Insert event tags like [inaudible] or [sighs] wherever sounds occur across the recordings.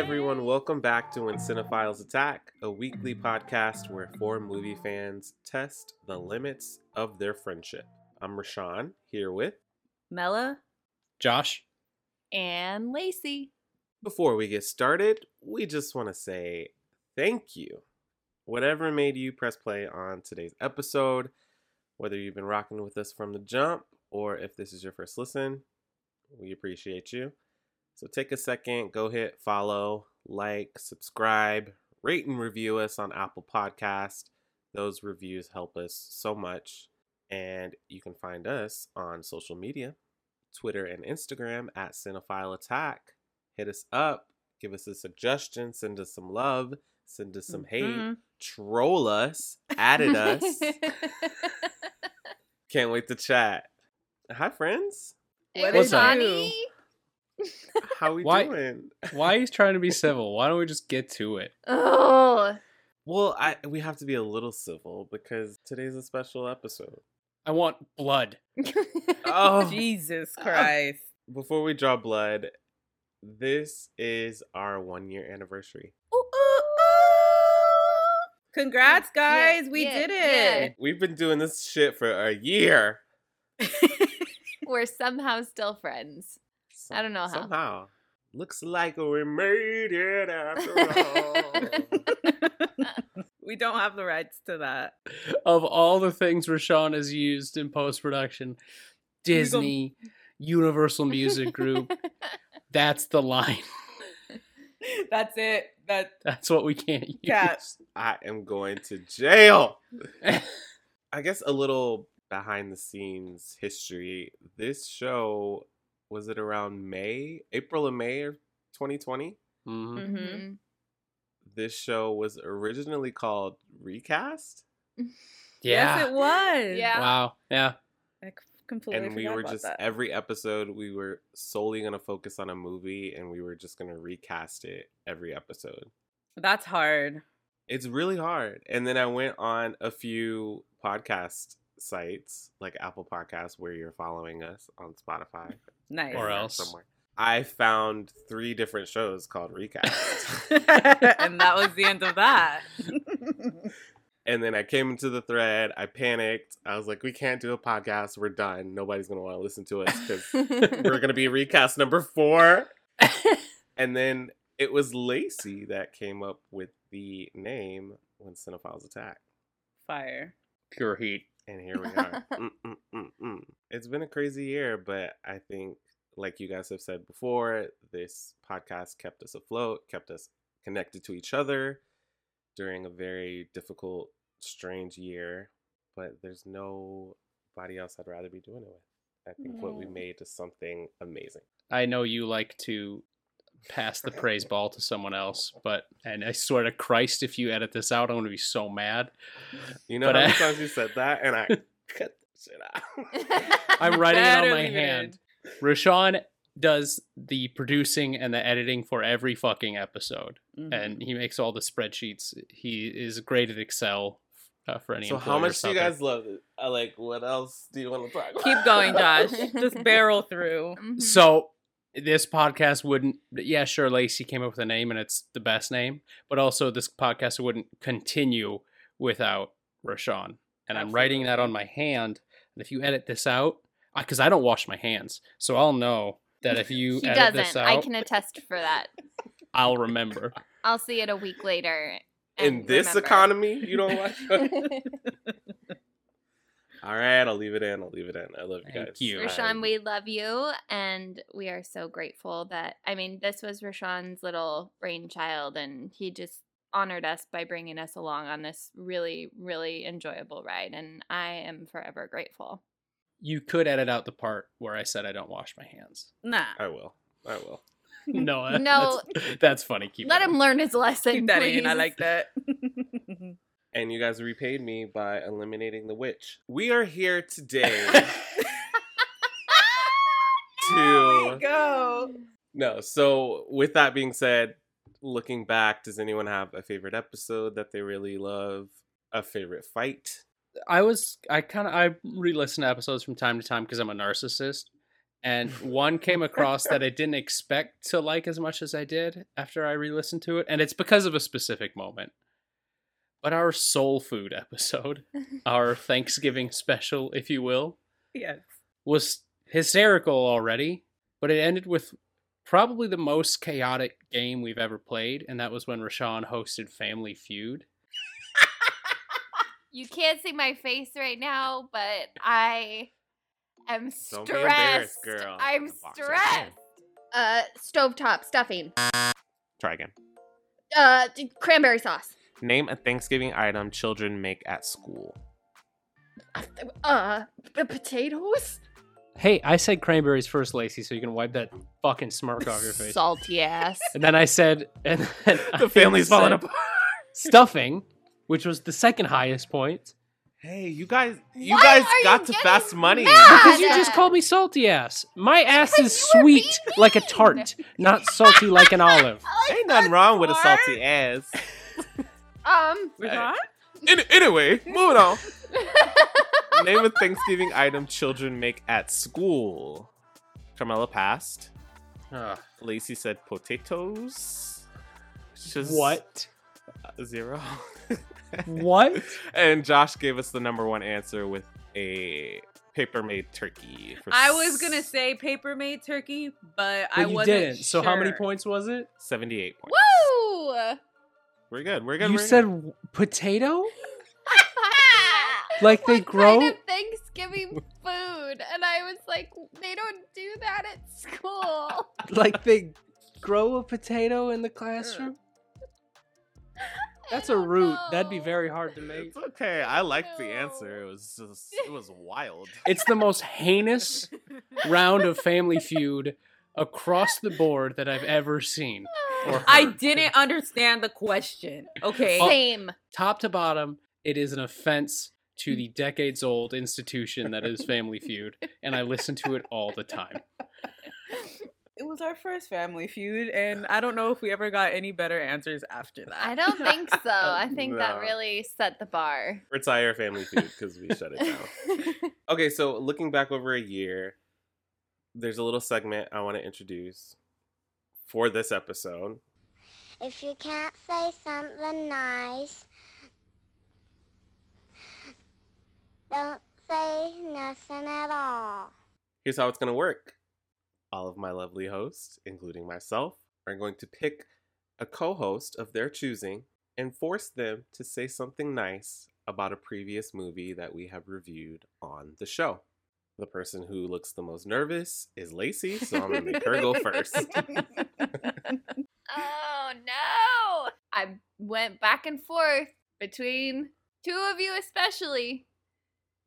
Everyone, welcome back to When Cinephiles Attack, a weekly podcast where four movie fans test the limits of their friendship. I'm Rashawn, here with. Mella Josh, and Lacey. Before we get started, we just want to say thank you. Whatever made you press play on today's episode, whether you've been rocking with us from the jump or if this is your first listen, we appreciate you. So take a second, go hit follow, like, subscribe, rate and review us on Apple Podcast. Those reviews help us so much. And you can find us on social media, Twitter and Instagram at Cinephile Attack. Hit us up, give us a suggestion, send us some love, send us some hate, Mhm. troll us, added us. [laughs] Can't wait to chat. Hi, friends. What What's is up? Johnny? How we Why- doing? why he's trying to be [laughs] civil? Why don't we just get to it? Oh, Well, I we have to be a little civil because today's a special episode. I want blood. Oh. [laughs] Jesus [laughs] Christ! Before we draw blood, this is our one year anniversary. Ooh, ooh, ooh. Congrats, guys! we yeah, did it. We've been doing this shit for a year. We're somehow still friends. I don't know how. Somehow. Looks like we made it after all. [laughs] [laughs] we don't have the rights to that. Of all the things Rashawn has used in post production, Disney, Universal Music Group, [laughs] that's the line. That's it. That That's what we can't use. Cat. I am going to jail. I guess a little behind the scenes history. This show was it around May, April or May of 2020? Mhm. Mhm. This show was originally called Recast, [laughs] Yeah. Yes, it was. Yeah. Wow. Yeah. I c- completely and we were about just that. every episode we were solely going to focus on a movie, and we were just going to recast it every episode. That's hard. It's really hard. And then I went on a few podcast sites like Apple Podcasts where you're following us on Spotify Nice. Or else. somewhere. I found three different shows called Recast. [laughs] and that was the end of that. [laughs] and then I came into the thread. I panicked. I was like, we can't do a podcast. We're done. Nobody's going to want to listen to us because [laughs] we're going to be recast number four. and then it was Lacey that came up with the name When Cinephiles Attack. Fire. Pure heat. And here we are. [laughs] Mm, mm, mm, mm. It's been a crazy year, but I think, like you guys have said before, this podcast kept us afloat, kept us connected to each other during a very difficult, strange year. But there's nobody else I'd rather be doing it with. I think what we made is something amazing. I know you like to pass the praise ball to someone else, but and I swear to Christ, if you edit this out, I'm gonna be so mad. You know But how many I- times you said that, and I [laughs] cut that shit out. [laughs] I'm writing it on my leave hand. Rashawn does the producing and the editing for every fucking episode, Mhm. and he makes all the spreadsheets. He is great at Excel uh, for any. so how much do you guys love it? I like. What else do you want to talk about? Keep going, Josh. [laughs] Just barrel through. Mhm. So this podcast wouldn't. Yeah, sure. Lacey came up with a name, and it's the best name. But also, this podcast wouldn't continue without Rashawn. And I'm writing that on my hand. And if you edit this out, because I don't wash my hands, so I'll know that if you he edit this doesn't. out, I can attest for that. [laughs] I'll remember. [laughs] I'll see it a week later. In this remember. economy, you don't [laughs] watch. All right, I'll leave it in. I'll leave it in. I love you Thank guys. you. Rashawn, we love you, and we are so grateful that I mean, this was Rashawn's little brainchild, and he just honored us by bringing us along on this really, really enjoyable ride, and I am forever grateful. You could edit out the part where I said I don't wash my hands. Nah. I will. I will. [laughs] no, No. that's, that's funny. Keep Let him in. learn his lesson. Keep that in. I like that. [laughs] And you guys repaid me by eliminating the witch. We are here today [laughs] to Go. No. So, with that being said, looking back, does anyone have a favorite episode that they really love? A favorite fight? I was I kind of I re-listen to episodes from time to time because I'm a narcissist, and [laughs] one came across that I didn't expect to like as much as I did after I re-listened to it, and it's because of a specific moment. But our soul food episode, [laughs] our Thanksgiving special, if you will, Yes. was hysterical already, but it ended with probably the most chaotic game we've ever played, and that was when Rashawn hosted Family Feud. You can't see my face right now, but I am Don't be embarrassed, stressed. girl. I'm The box is stressed. Uh, stovetop stuffing. Try again. Uh, cranberry sauce. Name a Thanksgiving item children make at school. Uh, p- potatoes. Hey, I said cranberries first, Lacey, so you can wipe that fucking smirk off your face. Salty ass. And then I said, and then [laughs] The family's I falling apart. Stuffing, which was the second highest point, Hey, you guys, you Why guys are you got to getting fast money. mad? because you just called me salty ass. My ass Because is you were sweet being like a tart, not salty like an olive. Ain't nothing wrong with a salty [laughs] ass. Um. We're Hey. not? Any- anyway, moving on. [laughs] Name a Thanksgiving item children make at school. Carmela passed. Ugh. Lacey said potatoes. Which is what? uh, Zero. [laughs] What? and Josh gave us the number one answer with a paper made turkey. For I was gonna say paper made turkey, but, I But you wasn't didn't. So how many points was it? 78 points. Woo! We're good. We're good. You we're said good. potato? [laughs] Like they what grow? kind of Thanksgiving food? And I was like, they don't do that at school. [laughs] Like they grow a potato in the classroom? [laughs] That's a don't root. That'd be very hard to make. It's okay. I liked the answer. It was just, it was wild. It's the most heinous round of Family Feud across the board that I've ever seen. Or I didn't understand the question. Okay. Same. Top to bottom, it is an offense to mm. the decades old institution that is Family Feud, and I listen to it all the time. It was our first family feud, and I don't know if we ever got any better answers after that. I don't think [laughs] so. I [laughs] think that really set the bar. Retire Family Feud because we shut it down. [laughs] Okay, so looking back over a year, there's a little segment I want to introduce for this episode. If you can't say something nice, don't say nothing at all. Here's how it's going to work all of my lovely hosts, including myself, are going to pick a co host of their choosing and force them to say something nice about a previous movie that we have reviewed on the show. The person who looks the most nervous is Lacey, so I'm going to make her go first. [laughs] [laughs] Oh no! I went back and forth between two of you, especially,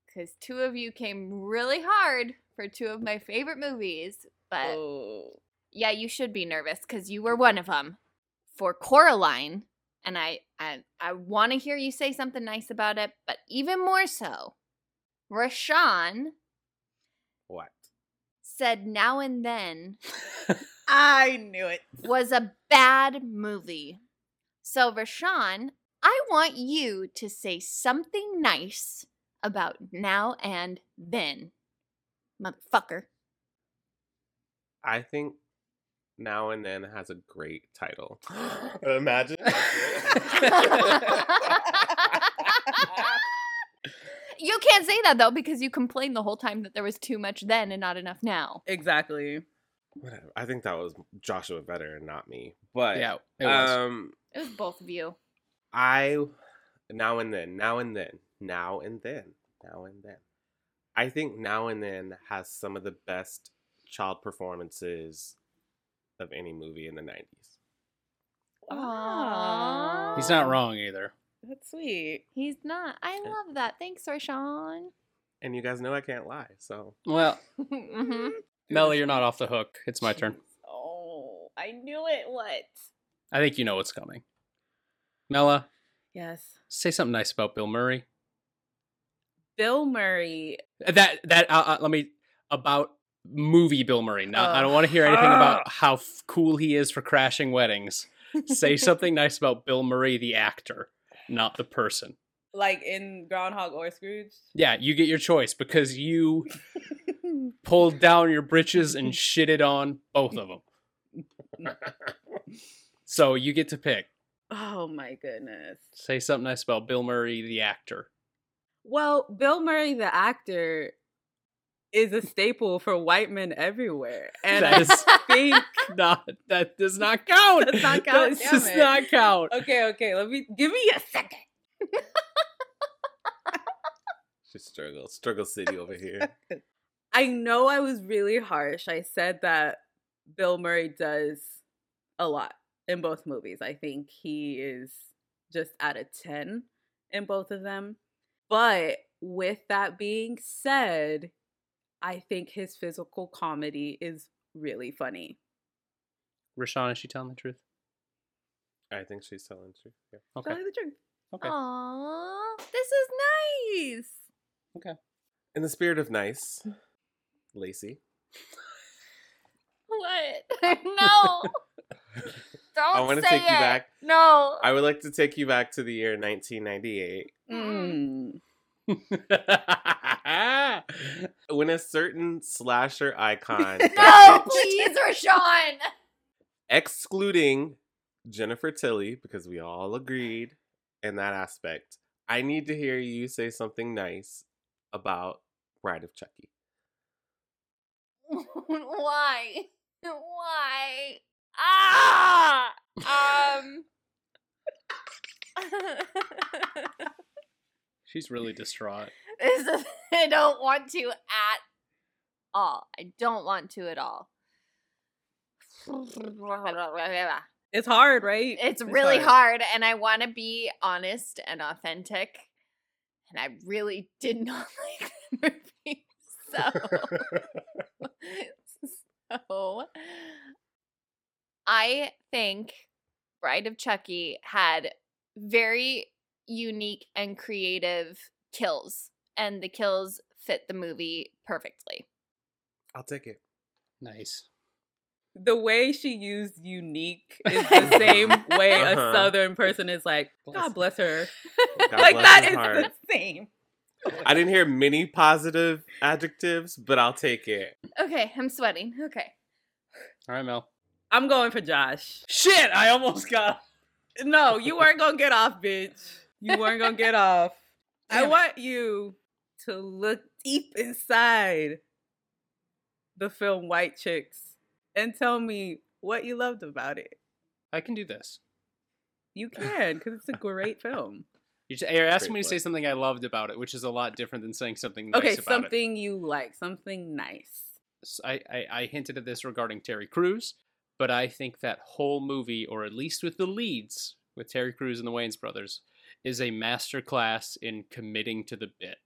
because two of you came really hard for two of my favorite movies. But Oh. yeah, you should be nervous because you were one of them. For Coraline, and I, I, I want to hear you say something nice about it, but even more so, Rashawn what? said now and then [laughs] I knew it. was a bad movie. So, Rashawn, I want you to say something nice about now and then. Motherfucker. I think Now and Then has a great title. [gasps] Imagine. [laughs] [laughs] you can't say that though because you complained the whole time that there was too much then and not enough now. Exactly. Whatever. I think that was Joshua Vetter and not me. But Yeah, it was. um It was both of you. I now and then, now and then, now and then, now and then. I think now and then has some of the best child performances of any movie in the 90s. Aww. He's not wrong either. That's sweet. He's not. I love that. Thanks, Rashawn. And you guys know I can't lie. So Well, [laughs] hmm Melly, you're not off the hook. It's my turn. Oh. I knew it. What? I think you know what's coming. Mela, Yes. say something nice about Bill Murray. Bill Murray. That that uh, uh, let me about movie Bill Murray. Now I Uh, don't want to hear anything about how f- cool he is for crashing weddings. Say [laughs] something nice about Bill Murray, the actor, not the person. Like in Groundhog or Scrooge. Yeah, you get your choice because you [laughs] pulled down your britches and shitted on both of them. [laughs] So you get to pick. Oh my goodness. Say something nice about Bill Murray, the actor. Well, Bill Murray, the actor, is a staple for white men everywhere. And That I is- think [laughs] Not that does not count. Does not count, That does it. not count. Okay, okay, let me give me a second. [laughs] Just struggle, struggle city over here. [laughs] I know I was really harsh. I said that Bill Murray does a lot in both movies. I think he is just at a 10 in both of them. But with that being said, I think his physical comedy is really funny. Rashawn, is she telling the truth? I think she's telling the truth. Yeah. Okay. Tell you the truth. Okay. Aw, this is nice. Okay. In the spirit of nice, Lacey, What? [laughs] [laughs] no. [laughs] Don't I want to say take you it. back. No. I would like to take you back to the year 1998 Mm. [laughs] when a certain slasher icon, [laughs] no, please, Rashawn. excluding Jennifer Tilly, because we all agreed in that aspect. I need to hear you say something nice about Bride of Chucky. [laughs] Why? Why? Ah! Um. She's really distraught. [laughs] This is- [laughs] I don't want to at all. I don't want to at all. [laughs] It's hard, right? It's really hard. and I want to be honest and authentic. And I really did not like the movie. So, so I think Bride of Chucky had very unique and creative kills, and the kills fit the movie perfectly. I'll take it. Nice. The way she used unique is the same [laughs] way a Uh-huh. southern person is like, God bless her. God [laughs] like bless that his is heart. the same. I didn't hear many positive adjectives, but I'll take it. Okay, I'm sweating. Okay. All right, Mel. I'm going for Josh. Shit, I almost got. No, you weren't gonna get off, bitch. You weren't gonna get off. I Damn it. want you to look deep inside the film White Chicks and tell me what you loved about it. I can do this. You [laughs] can, because it's a great film. You just, you're asking Great me to say something I loved about it, which is a lot different than saying something nice Okay, about it. something you like, something nice. I I hinted at this regarding Terry Crews, but I think that whole movie, or at least with the leads with Terry Crews and the Wayans brothers, is a masterclass in committing to the bit.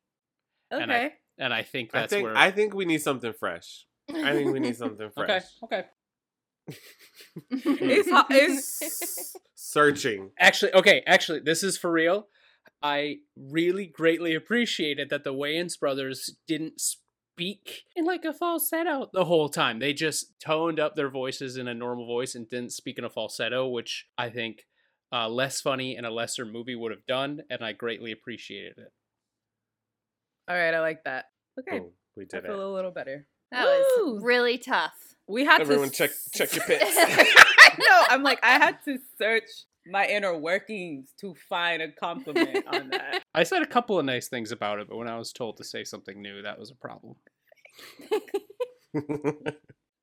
Okay. And I- And I think that's I think where I think we need something fresh. I think we need something [laughs] fresh. okay, okay. [laughs] it's [laughs] ho- it's Searching. Actually, okay, actually, this is for real. I really greatly appreciated that the Wayans brothers didn't speak in like a falsetto the whole time. They just toned up their voices in a normal voice and didn't speak in a falsetto, which I think uh, less funny and a lesser movie would have done, and I greatly appreciated it. all right. I like that. Okay, Boom. We I did feel a little better. That was really tough. We had Everyone to check s- check your pits. [laughs] no, I'm like I had to search my inner workings to find a compliment on [laughs] that. I said a couple of nice things about it, but when I was told to say something new, that was a problem. [laughs]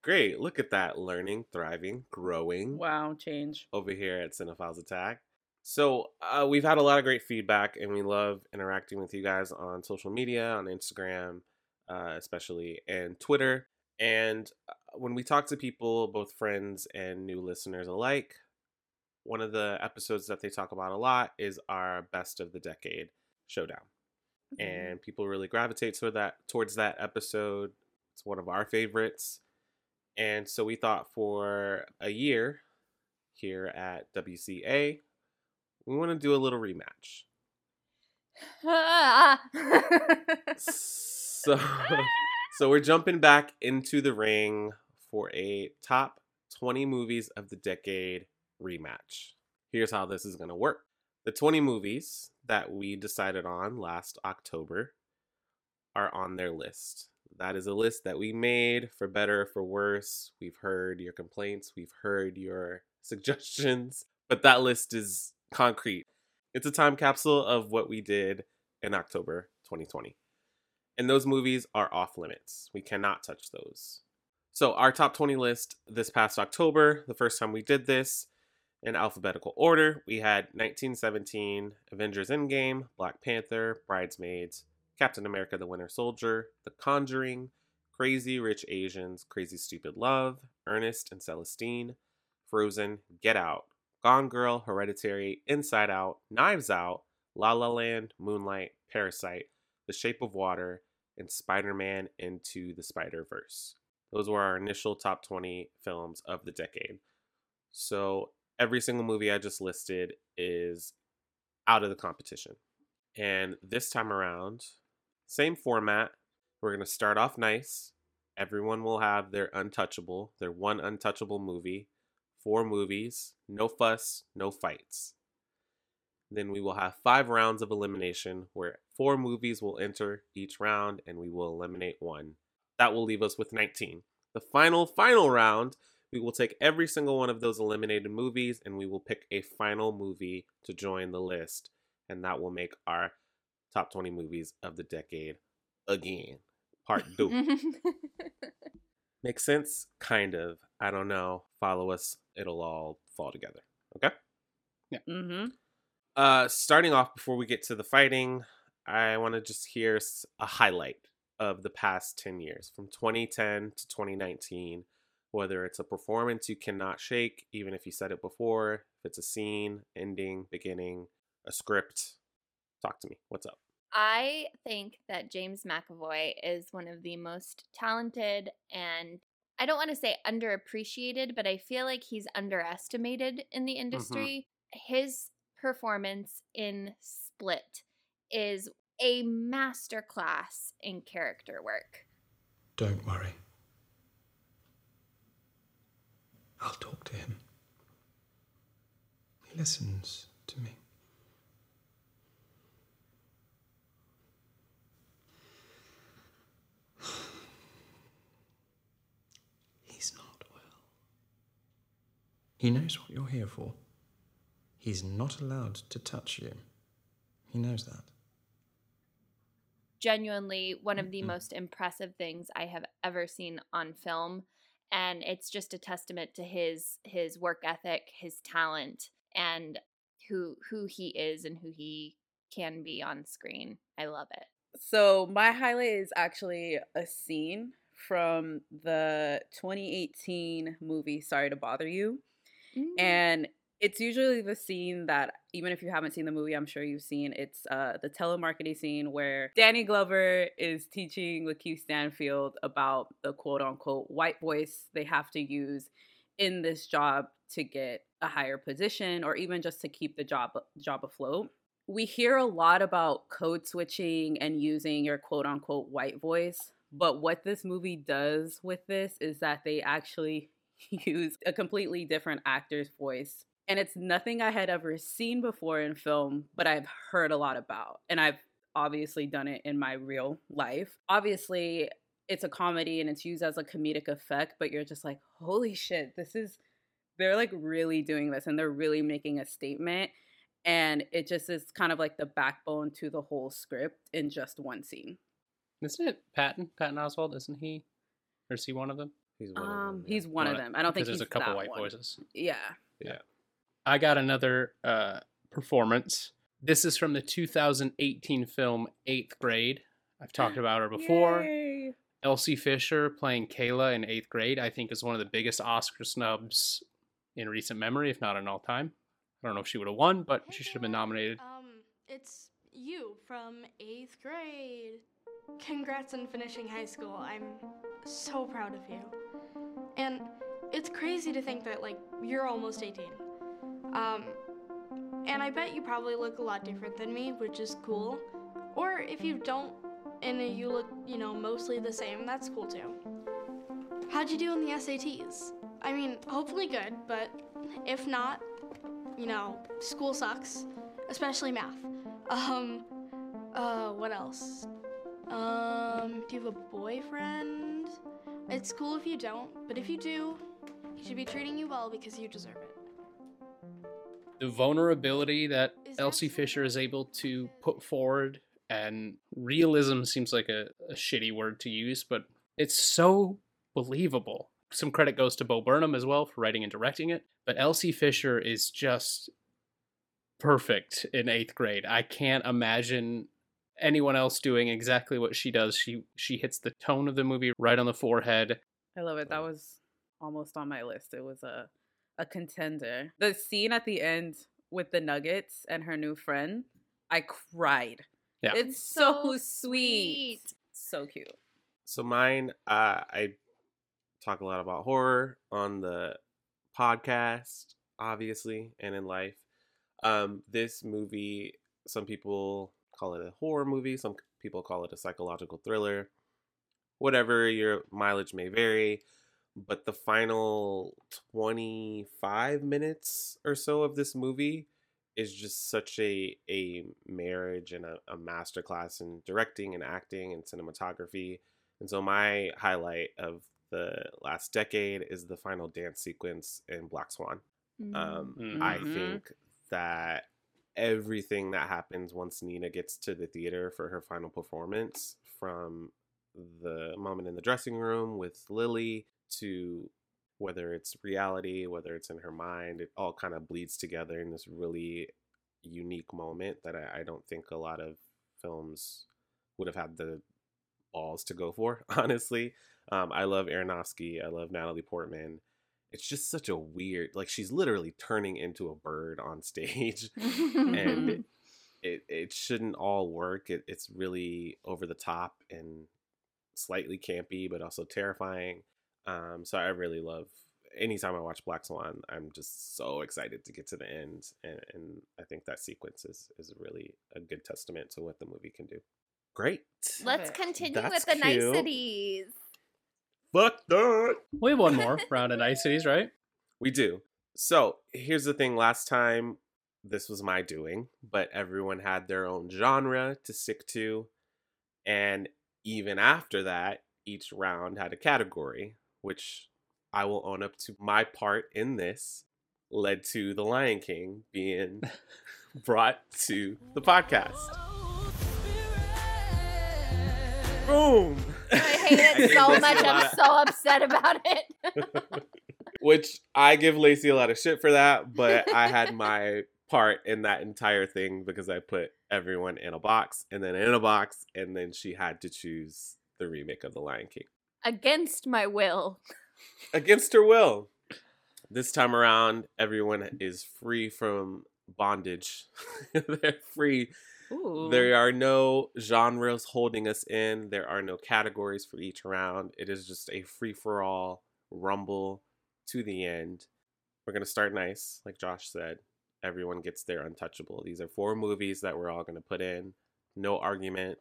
Great. Look at that. Learning, thriving, growing Wow, change. over here at Cinephiles Attack. So uh, we've had a lot of great feedback, and we love interacting with you guys on social media, on Instagram, uh, especially, and Twitter. And uh, when we talk to people, both friends and new listeners alike, one of the episodes that they talk about a lot is our best of the decade showdown. and people really gravitate toward that towards that episode. It's one of our favorites. And so we thought for a year here at WCA, we want to do a little rematch. So, [laughs] so we're jumping back into the ring for a top 20 movies of the decade rematch. Here's how this is going to work. The 20 movies that we decided on last October are on their list. That is a list that we made for better or for worse. We've heard your complaints, we've heard your [laughs] suggestions, but that list is concrete. It's a time capsule of what we did in October 2020. And those movies are off limits. We cannot touch those. So, our top 20 list this past October, the first time we did this in alphabetical order, we had 1917, Avengers Endgame, Black Panther, Bridesmaids, Captain America the Winter Soldier, The Conjuring, Crazy Rich Asians, Crazy Stupid Love, Ernest and Celestine, Frozen, Get Out, Gone Girl, Hereditary, Inside Out, Knives Out, La La Land, Moonlight, Parasite, The Shape of Water, and Spider Man Into the Spider Verse. Those were our initial top 20 films of the decade. So every single movie I just listed is out of the competition. And this time around, same format. We're going to start off nice. Everyone will have their untouchable, their one untouchable movie. Four movies, no fuss, no fights. Then we will have five rounds of elimination where four movies will enter each round and we will eliminate one. That will leave us with 19. The final, final round, we will take every single one of those eliminated movies and we will pick a final movie to join the list. And that will make our top 20 movies of the decade again. Part two. [laughs] Makes sense? Kind of. I don't know. Follow us. It'll all fall together. Okay? Yeah. Mm-hmm. Uh, starting off before we get to the fighting, I want to just hear a highlight of the past 10 years from 2010 to 2019. Whether it's a performance you cannot shake, even if you said it before, if it's a scene, ending, beginning, a script. Talk to me. What's up? I think that James McAvoy is one of the most talented and I don't want to say underappreciated, but I feel like he's underestimated in the mm-hmm. industry. His performance in Split is a masterclass in character work. Don't worry. I'll talk to him. He listens to me. [sighs] He's not well. He knows what you're here for. He's not allowed to touch you. He knows that. Genuinely one of the Mhm. most impressive things I have ever seen on film and it's just a testament to his his work ethic, his talent and who who he is and who he can be on screen. I love it. So my highlight is actually a scene from the 2018 movie Sorry to Bother You. Mm. And it's usually the scene that even if you haven't seen the movie, I'm sure you've seen. It's uh, the telemarketing scene where Danny Glover is teaching Lakeith Stanfield about the quote unquote white voice they have to use in this job to get a higher position or even just to keep the job job afloat. We hear a lot about code switching and using your quote unquote white voice, but what this movie does with this is that they actually [laughs] use a completely different actor's voice. And it's nothing I had ever seen before in film, but I've heard a lot about. And I've obviously done it in my real life. Obviously, it's a comedy and it's used as a comedic effect, but you're just like, holy shit, this is, they're like really doing this and they're really making a statement. And it just is kind of like the backbone to the whole script in just one scene. Isn't it Patton? Patton Oswalt, isn't he? Or is he one of them? He's one of Um, them. yeah. he's one of them. I don't think because he's there's a couple that white one. voices. Yeah. Yeah. I got another uh, performance. This is from the 2018 film Eighth Grade. I've talked about her before. Yay. Elsie Fisher playing Kayla in Eighth Grade, I think, is one of the biggest Oscar snubs in recent memory, if not in all time. I don't know if she would have won, but she should have been nominated. Um, it's you from eighth grade. Congrats on finishing high school. I'm so proud of you. And it's crazy to think that like you're almost 18. Um, and I bet you probably look a lot different than me, which is cool. Or if you don't and you look, you know, mostly the same, that's cool too. How'd you do on the SATs? I mean, hopefully good, but if not, you know, school sucks, especially math. Um, uh, what else? Um, do you have a boyfriend? It's cool if you don't, but if you do, he should be treating you well because you deserve it. The vulnerability that Elsie Fisher is able to put forward and realism seems like a, a shitty word to use, but it's so believable. Some credit goes to Bo Burnham as well for writing and directing it, but Elsie Fisher is just perfect in eighth grade. I can't imagine anyone else doing exactly what she does. She she hits the tone of the movie right on the forehead. I love it. That was almost on my list. It was a a contender. The scene at the end with the nuggets and her new friend, I cried. Yeah. It's so, sweet. So cute. So mine, uh, I talk a lot about horror on the podcast, obviously, and in life. Um, this movie, some people call it a horror movie, some people call it a psychological thriller. Whatever your mileage may vary, but the final 25 minutes or so of this movie is just such a a marriage and a, a masterclass in directing and acting and cinematography. And so my highlight of the last decade is the final dance sequence in Black Swan. Um, I Mhm. think that everything that happens once Nina gets to the theater for her final performance, from the moment in the dressing room with Lily to whether it's reality, whether it's in her mind, it all kind of bleeds together in this really unique moment that I, I don't think a lot of films would have had the balls to go for, [laughs] honestly. Um, I love Aronofsky. I love Natalie Portman. It's just such a weird, like she's literally turning into a bird on [laughs] stage, and it, [laughs] it it shouldn't all work. It, it's really over the top and slightly campy, but also terrifying. Um, so I really love. Anytime I watch Black Swan, I'm just so excited to get to the end, and, and I think that sequence is is really a good testament to what the movie can do. Great. Let's continue That's with the cute. niceties. Fuck that. We have one more round of niceties, right? [laughs] We do. So here's the thing. Last time, this was my doing, but everyone had their own genre to stick to. And even after that, each round had a category, which I will own up to my part in this led to The Lion King being [laughs] brought to the podcast. Boom! I hate it gave so much. I'm so upset about it. [laughs] which I give Lacey a lot of shit for that, but I had my part in that entire thing because I put everyone in a box and then in a box, and then she had to choose the remake of The Lion King Against my will. against her will. This time around, everyone is free from bondage. [laughs] They're free. Ooh. There are no genres holding us in. There are no categories for each round. It is just a free for all rumble to the end. We're going to start nice, like Josh said. Everyone gets their untouchable. These are four movies that we're all going to put in. No argument,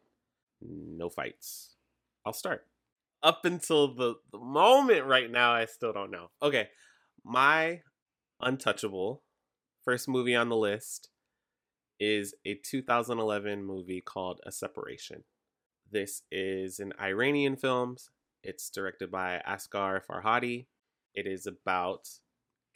no fights. I'll start. Up until the, the moment right now, I still don't know. Okay, my untouchable first movie on the list is a 2011 movie called A Separation. This is an Iranian film. It's directed by Asghar Farhadi. It is about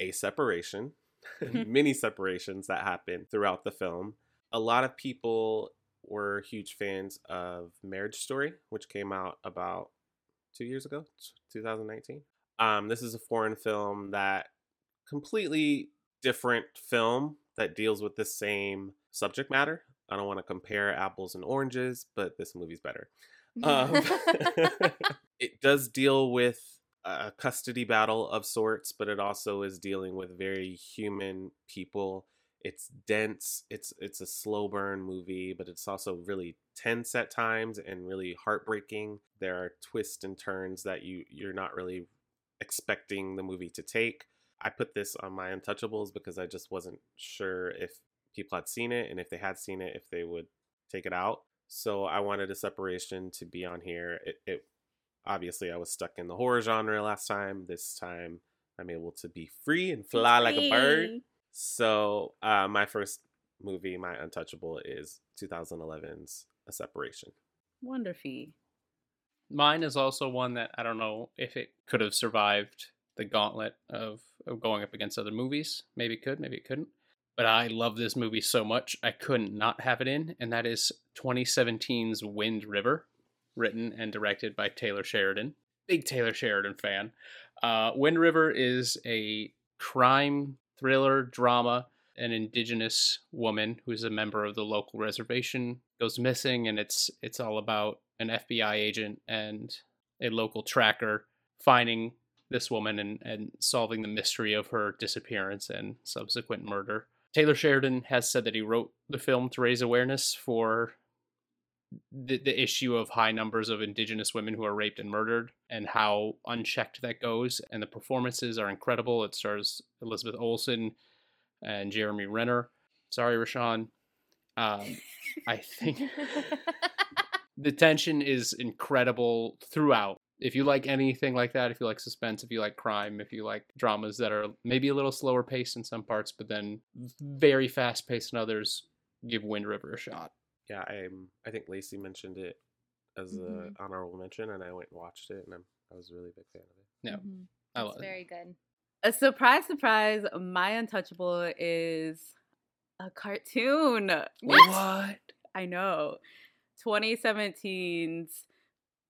a separation, [laughs] many separations that happen throughout the film. A lot of people were huge fans of Marriage Story, which came out about two years ago, 2019. Um, this is a foreign film that completely different film that deals with the same subject matter. I don't want to compare apples and oranges, but this movie's better. Um, [laughs] [laughs] it does deal with a custody battle of sorts, but it also is dealing with very human people. It's dense. It's it's a slow burn movie, but it's also really tense at times and really heartbreaking. There are twists and turns that you you're not really expecting the movie to take. I put this on my Untouchables because I just wasn't sure if people had seen it and if they had seen it, if they would take it out. So I wanted a separation to be on here. It, it obviously I was stuck in the horror genre last time. This time I'm able to be free and fly like a bird. So uh, my first movie, my Untouchable, is 2011's A Separation. Wonderful. Mine is also one that I don't know if it could have survived the gauntlet of, of going up against other movies. Maybe it could, maybe it couldn't. But I love this movie so much, I couldn't not have it in, and that is 2017's Wind River, written and directed by Taylor Sheridan. Big Taylor Sheridan fan. Uh, Wind River is a crime thriller drama. An indigenous woman who's a member of the local reservation goes missing, and it's it's all about an FBI agent and a local tracker finding this woman and, and solving the mystery of her disappearance and subsequent murder. Taylor Sheridan has said that he wrote the film to raise awareness for the, the issue of high numbers of indigenous women who are raped and murdered and how unchecked that goes. And the performances are incredible. It stars Elizabeth Olsen and Jeremy Renner. Sorry, Rashawn. Um, I think [laughs] the tension is incredible throughout. If you like anything like that, if you like suspense, if you like crime, if you like dramas that are maybe a little slower paced in some parts, but then very fast paced in others, give Wind River a shot. Yeah, I'm. I think Lacey mentioned it as an honorable mention, and I went and watched it, and I'm, I was a really big fan of it. Yeah, Mhm. I It's love it. very good. A surprise, surprise. My Untouchable is a cartoon. What? I know. 2017's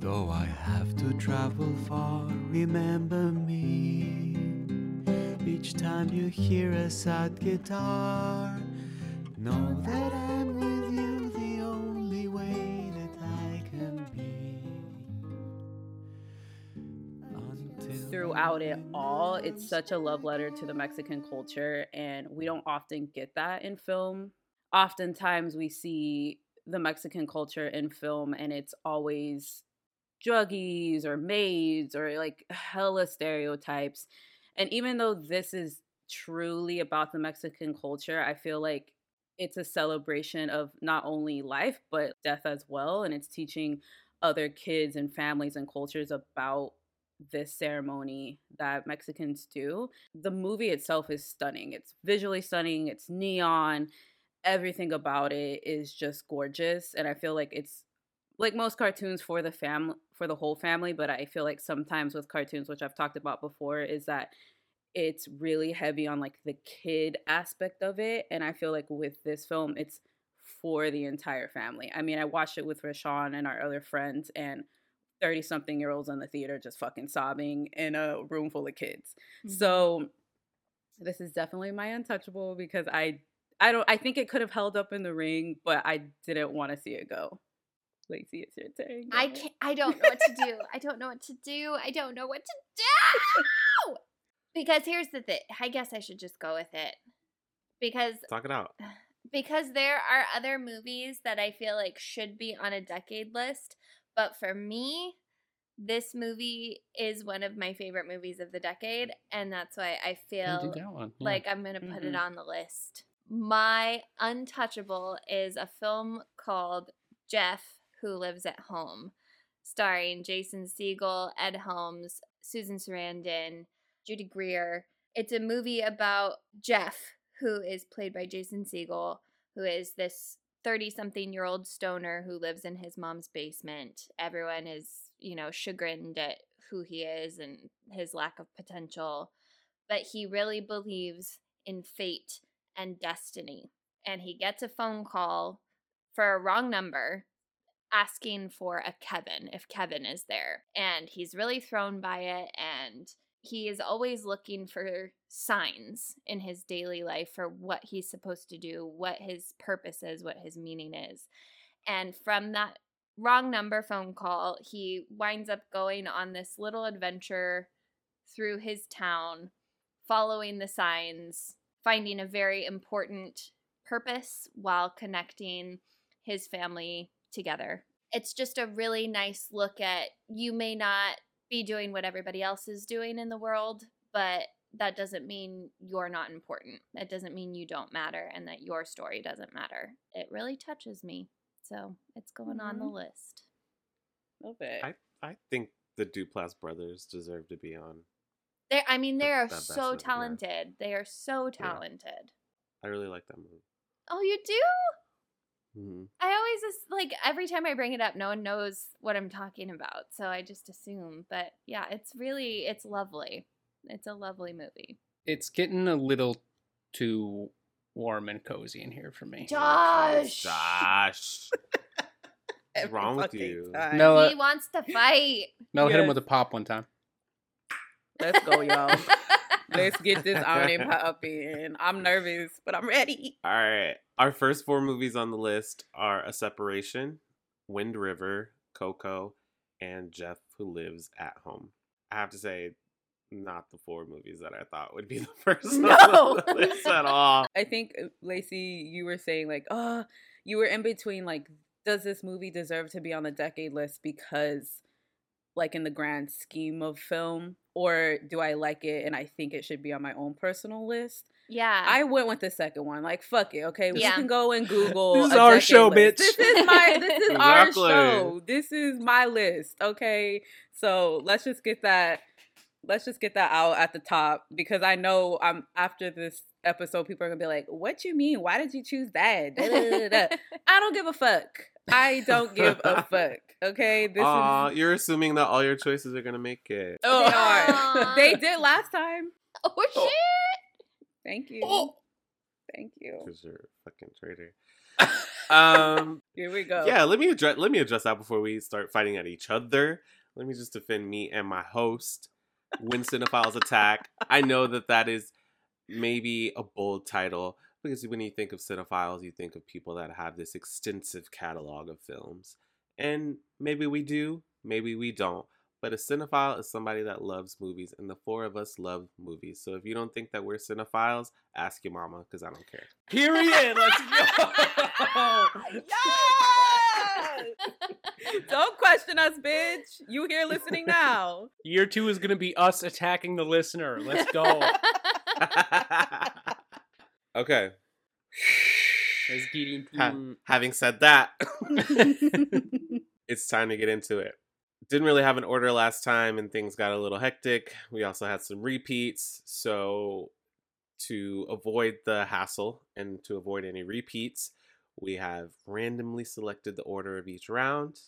Though I have to travel far, remember me. Each time you hear a sad guitar, know that I'm with you the only way that I can be. Until Throughout it all, it's such a love letter to the Mexican culture, and we don't often get that in film. Oftentimes, we see the Mexican culture in film, and it's always druggies or maids or like [sighs] hella stereotypes. And even though this is truly about the Mexican culture, I feel like it's a celebration of not only life, but death as well. And it's teaching other kids and families and cultures about this ceremony that Mexicans do. The movie itself is stunning. It's visually stunning, it's neon. Everything about it is just gorgeous. And I feel like it's like most cartoons for the fam for the whole family, but I feel like sometimes with cartoons, which I've talked about before, is that it's really heavy on like the kid aspect of it. And I feel like with this film, it's for the entire family. I mean, I watched it with Rashawn and our other friends, and 30 something year olds in the theater just fucking sobbing in a room full of kids. Mm-hmm. So this is definitely my untouchable because I I don't I think it could have held up in the ring, but I didn't want to see it go. Lacey, it's your turn. I Go. can't. I don't know what to do. I don't know what to do. I don't know what to do. [laughs] Because here's the thing. I guess I should just go with it. Because Talk it out. [sighs] because there are other movies that I feel like should be on a decade list, but for me, this movie is one of my favorite movies of the decade, and that's why I feel that one. yeah. like I'm gonna put it Mhm. on the list. My untouchable is a film called Jeff Who Lives at Home, starring Jason Segel, Ed Helms, Susan Sarandon, Judy Greer. It's a movie about Jeff, who is played by Jason Segel, who is this 30 something year old stoner who lives in his mom's basement. Everyone is, you know, chagrined at who he is and his lack of potential. But he really believes in fate and destiny. And he gets a phone call for a wrong number asking for a Kevin, if Kevin is there. And he's really thrown by it. And he is always looking for signs in his daily life for what he's supposed to do, what his purpose is, what his meaning is. And from that wrong number phone call, he winds up going on this little adventure through his town, following the signs, finding a very important purpose while connecting his family together. It's just a really nice look at you may not be doing what everybody else is doing in the world, but that doesn't mean you're not important. It doesn't mean you don't matter and that your story doesn't matter. It really touches me. So it's going on the Mhm. list. Love it. I I think the Duplass brothers deserve to be on. They I mean, they That- are so of, yeah. talented. They are so talented. I really like that movie. Oh, you do? Hmm I always just like every time I bring it up, no one knows what I'm talking about, so I just assume. But yeah, it's really it's lovely. It's a lovely movie. It's getting a little too warm and cozy in here for me. Josh, [laughs] Josh, what's wrong with you? time. Mel, he wants to fight. Mel hit him with a pop one time. Let's go, y'all. [laughs] Let's get this on and pop in. I'm nervous, but I'm ready. All right. Our first four movies on the list are A Separation, Wind River, Coco, and Jeff Who Lives at Home. I have to say, not the four movies that I thought would be [laughs] the first No. on the list at all. I think uh, Lacey, you were saying like, oh, you were in between like, does this movie deserve to be on the decade list because, like, in the grand scheme of film, or do I like it and I think it should be on my own personal list? yeah. I went with the second one. Like, fuck it, okay. We Yeah. can go and [laughs] Google. This is our show, list. bitch. This is my. This is our show. This is my list. Okay, so let's just get that. Let's just get that out at the top because I know I'm after this episode. People are gonna be like, "What you mean? Why did you choose that?" [laughs] I don't give a fuck. I don't give a [laughs] fuck. Okay, this Aw, is. you're assuming that all your choices are gonna make it. Oh, They are. are. they did [laughs] last time. oh shit. Thank you. Thank you. Because you're a fucking traitor. [laughs] um, Here we go. yeah, let me address let me address that before we start fighting at each other. Let me just defend me and my host. When Cinephiles Attack. I know that that is maybe a bold title because when you think of cinephiles, you think of people that have this extensive catalog of films. And maybe we do, maybe we don't. But a cinephile is somebody that loves movies, and the four of us love movies. So if you don't think that we're cinephiles, ask your mama because I don't care. Period. Let's go. [laughs] Yes! [laughs] Don't question us, bitch. You here listening now. Year two is gonna be us attacking the listener. Let's go. [laughs] okay. Let's Ha- having said that, [laughs] [laughs] it's time to get into it. Didn't really have an order last time and things got a little hectic. We also had some repeats. So, to avoid the hassle and to avoid any repeats, we have randomly selected the order of each round.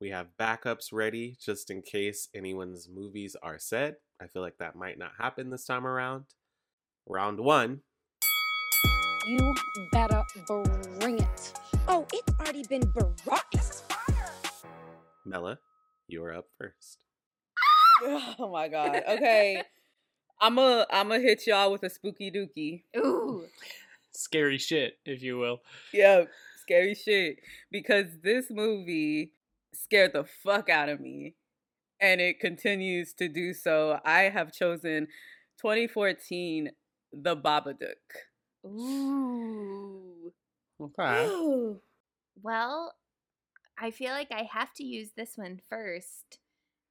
We have backups ready just in case anyone's movies are said. I feel like that might not happen this time around. Round one. You better bring it. Oh, it's already been brought. Mela, you're up first. [laughs] oh my god. Okay. I'm a I'm gonna hit y'all with a spooky dookie. Ooh. Scary shit, if you will. Yeah, scary shit. Because this movie scared the fuck out of me. And it continues to do so. I have chosen 2014 The Babadook. Ooh. Okay. Well, I feel like I have to use this one first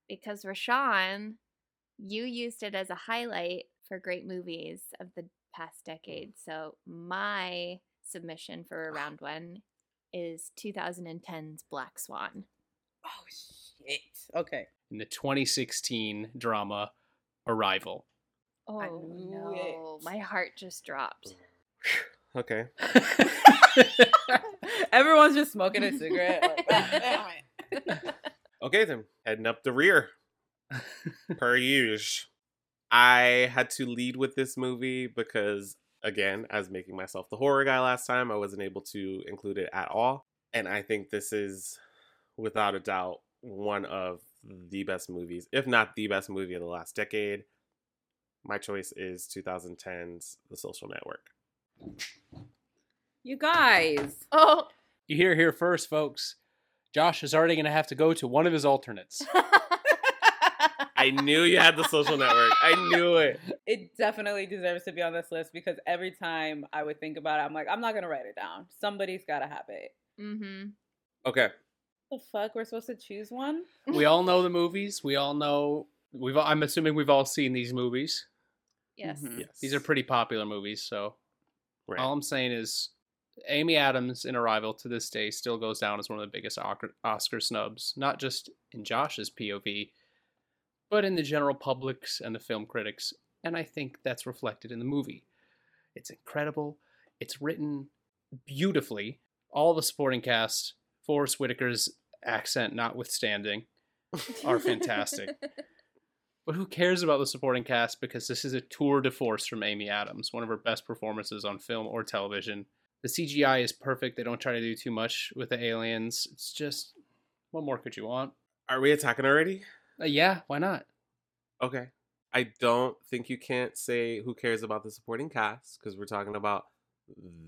because Rashawn, you used it as a highlight for great movies of the past decade. So my submission for a ah. round one is 2010's Black Swan. Oh shit. Okay. In the 2016 drama Arrival. Oh knew no, my heart just dropped. Okay. [laughs] Everyone's just smoking a cigarette. like, "Ah, damn it." Okay, then heading up the rear, [laughs] per usual. I had to lead with this movie because, again, as making myself the horror guy last time, I wasn't able to include it at all. And I think this is, without a doubt, one of the best movies, if not the best movie of the last decade. My choice is 2010's The Social Network. You guys. Oh, You hear here first, folks. Josh is already going to have to go to one of his alternates. [laughs] I knew you had The Social Network. I knew it. It definitely deserves to be on this list because every time I would think about it, I'm like, I'm not gonna write it down. Somebody's gotta have it. mm-hmm. Okay. The fuck? We're supposed to choose one? we all know the [laughs] movies. We all know. We've. I'm assuming we've all seen these movies. Yes. Mhm. Yes. These are pretty popular movies. So Right. all I'm saying is, Amy Adams in Arrival to this day still goes down as one of the biggest Oscar, snubs. Not just in Josh's POV, but in the general public's and the film critics. And I think that's reflected in the movie. It's incredible. It's written beautifully. All the supporting cast, Forest Whitaker's accent notwithstanding, are [laughs] fantastic. [laughs] But who cares about the supporting cast because this is a tour de force from Amy Adams, one of her best performances on film or television. The CGI is perfect. They don't try to do too much with the aliens. It's just, what more could you want? Are we attacking already? Uh, yeah, why not? Okay. I don't think you can't say who cares about the supporting cast because we're talking about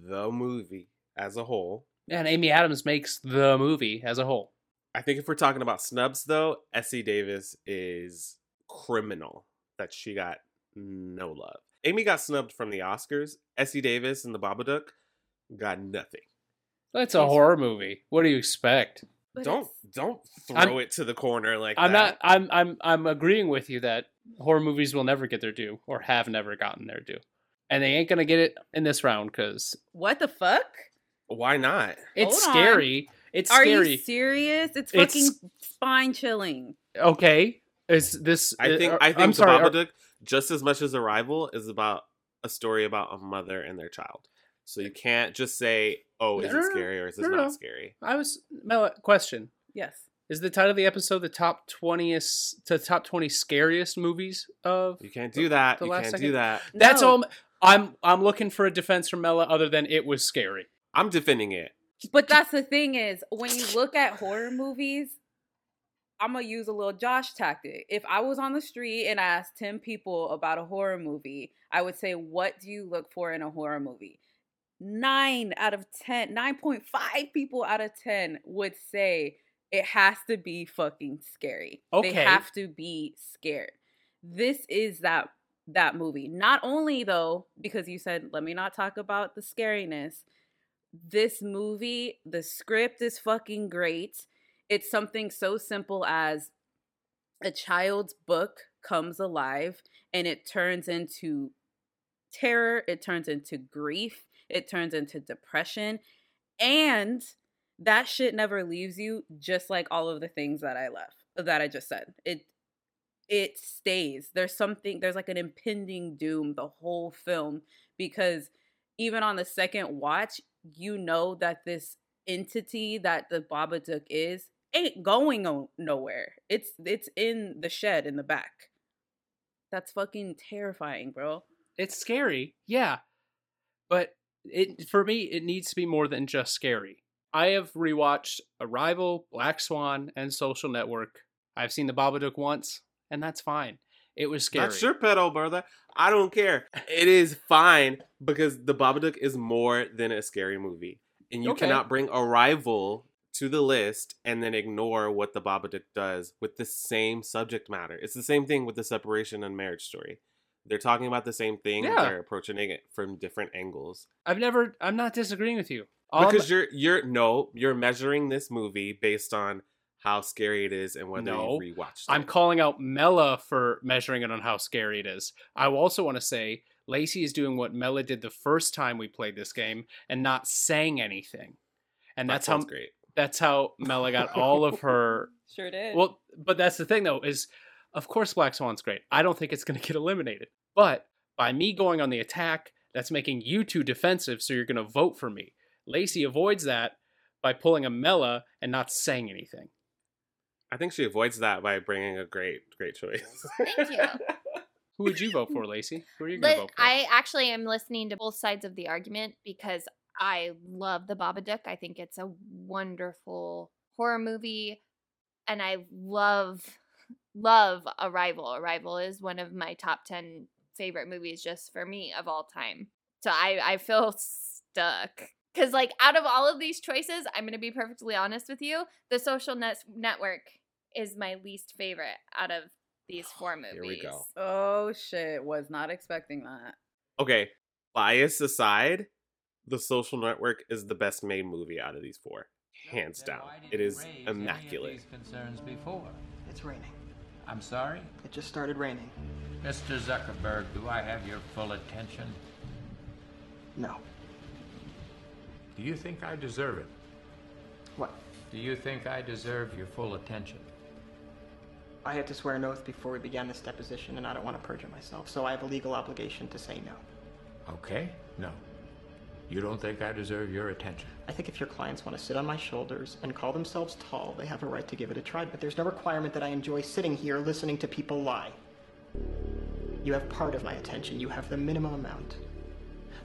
the movie as a whole. And Amy Adams makes the movie as a whole. I think if we're talking about snubs, though, Essie Davis is criminal that she got no love. Amy got snubbed from the Oscars. Essie Davis and the Babadook got nothing. That's a horror movie. What do you expect? But don't don't throw I'm- it to the corner like I'm that. not. I'm. I'm. I'm agreeing with you that horror movies will never get their due, or have never gotten their due, and they ain't gonna get it in this round because What the fuck? Why not? it's Hold on. scary. It's Are scary. you serious? It's It's- fucking spine chilling. okay. Is this? I think uh, I think I'm the sorry. are- Babadook just as much as Arrival is about a story about a mother and their child. So you can't just say, "Oh, is No, it no, no. scary or is it No, not no. scary?" I was Mel. Question: Yes. Is the title of the episode the top twentieth to top twenty scariest movies of? You can't do that. The you last can't second- do that. That's No. all. I'm. I'm looking for a defense from Mela other than it was scary. I'm defending it. But that's the thing is, when you look at horror movies, I'm gonna use a little Josh tactic. If I was on the street and I asked 10 people about a horror movie, I would say, What do you look for in a horror movie? Nine out of 10, 9.5 people out of 10 would say it has to be fucking scary. Okay. They have to be scared. This is that that movie. Not only though, because you said, let me not talk about the scariness this movie, the script is fucking great. It's something so simple as a child's book comes alive and it turns into terror, it turns into grief, it turns into depression, and that shit never leaves you just like all of the things that I left that I just said. It it stays. There's something there's like an impending doom the whole film because even on the second watch, you know that this entity that the Babadook is ain't going o- nowhere. It's it's in the shed in the back. That's fucking terrifying, bro. It's scary, yeah, but it for me it needs to be more than just scary. I have rewatched Arrival, Black Swan, and Social Network. I've seen the Babadook once, and that's fine. It was scary. That's your pedo, brother. I don't care. It is fine because the Babadook is more than a scary movie, and you Okay. cannot bring Arrival to the list and then ignore what the Babadook does with the same subject matter. It's the same thing with the separation and marriage story. They're talking about the same thing. Yeah. They're approaching it from different angles. I've never. I'm not disagreeing with you. All because you're you're no, you're measuring this movie based on how scary it is and whether No, you rewatched it. I'm calling out Mela for measuring it on how scary it is. I also want to say Lacey is doing what Mela did the first time we played this game and not saying anything. And That that's how sounds great. That's how Mela got all of her [laughs] Sure did. Well, but that's the thing though is of course Black Swan's great. I don't think it's going to get eliminated. But by me going on the attack, that's making you two defensive so you're going to vote for me. Lacey avoids that by pulling a Mela and not saying anything. I think she avoids that by bringing a great, great choice. Thank you. Who would you vote for, Lacey? Who are you going to vote for? I actually am listening to both sides of the argument because I love the Babadook. I think it's a wonderful horror movie, and I love love Arrival. Arrival is one of my top ten favorite movies just for me of all time. So I I feel stuck cuz like out of all of these choices, I'm going to be perfectly honest with you, The Social Net- Network is my least favorite out of these four movies. [sighs] Here we go. Oh shit! Was not expecting that. Okay, bias aside, The Social Network is the best made movie out of these four, hands down. It is immaculate. concerns before. It's raining. I'm sorry? It just started raining. Mr. Zuckerberg, do I have your full attention? No. Do you think I deserve it? What? Do you think I deserve your full attention? I had to swear an oath before we began this deposition, and I don't want to perjure myself, so I have a legal obligation to say no. Okay? No. You don't think I deserve your attention? I think if your clients want to sit on my shoulders and call themselves tall, they have a right to give it a try, but there's no requirement that I enjoy sitting here listening to people lie. You have part of my attention, you have the minimum amount.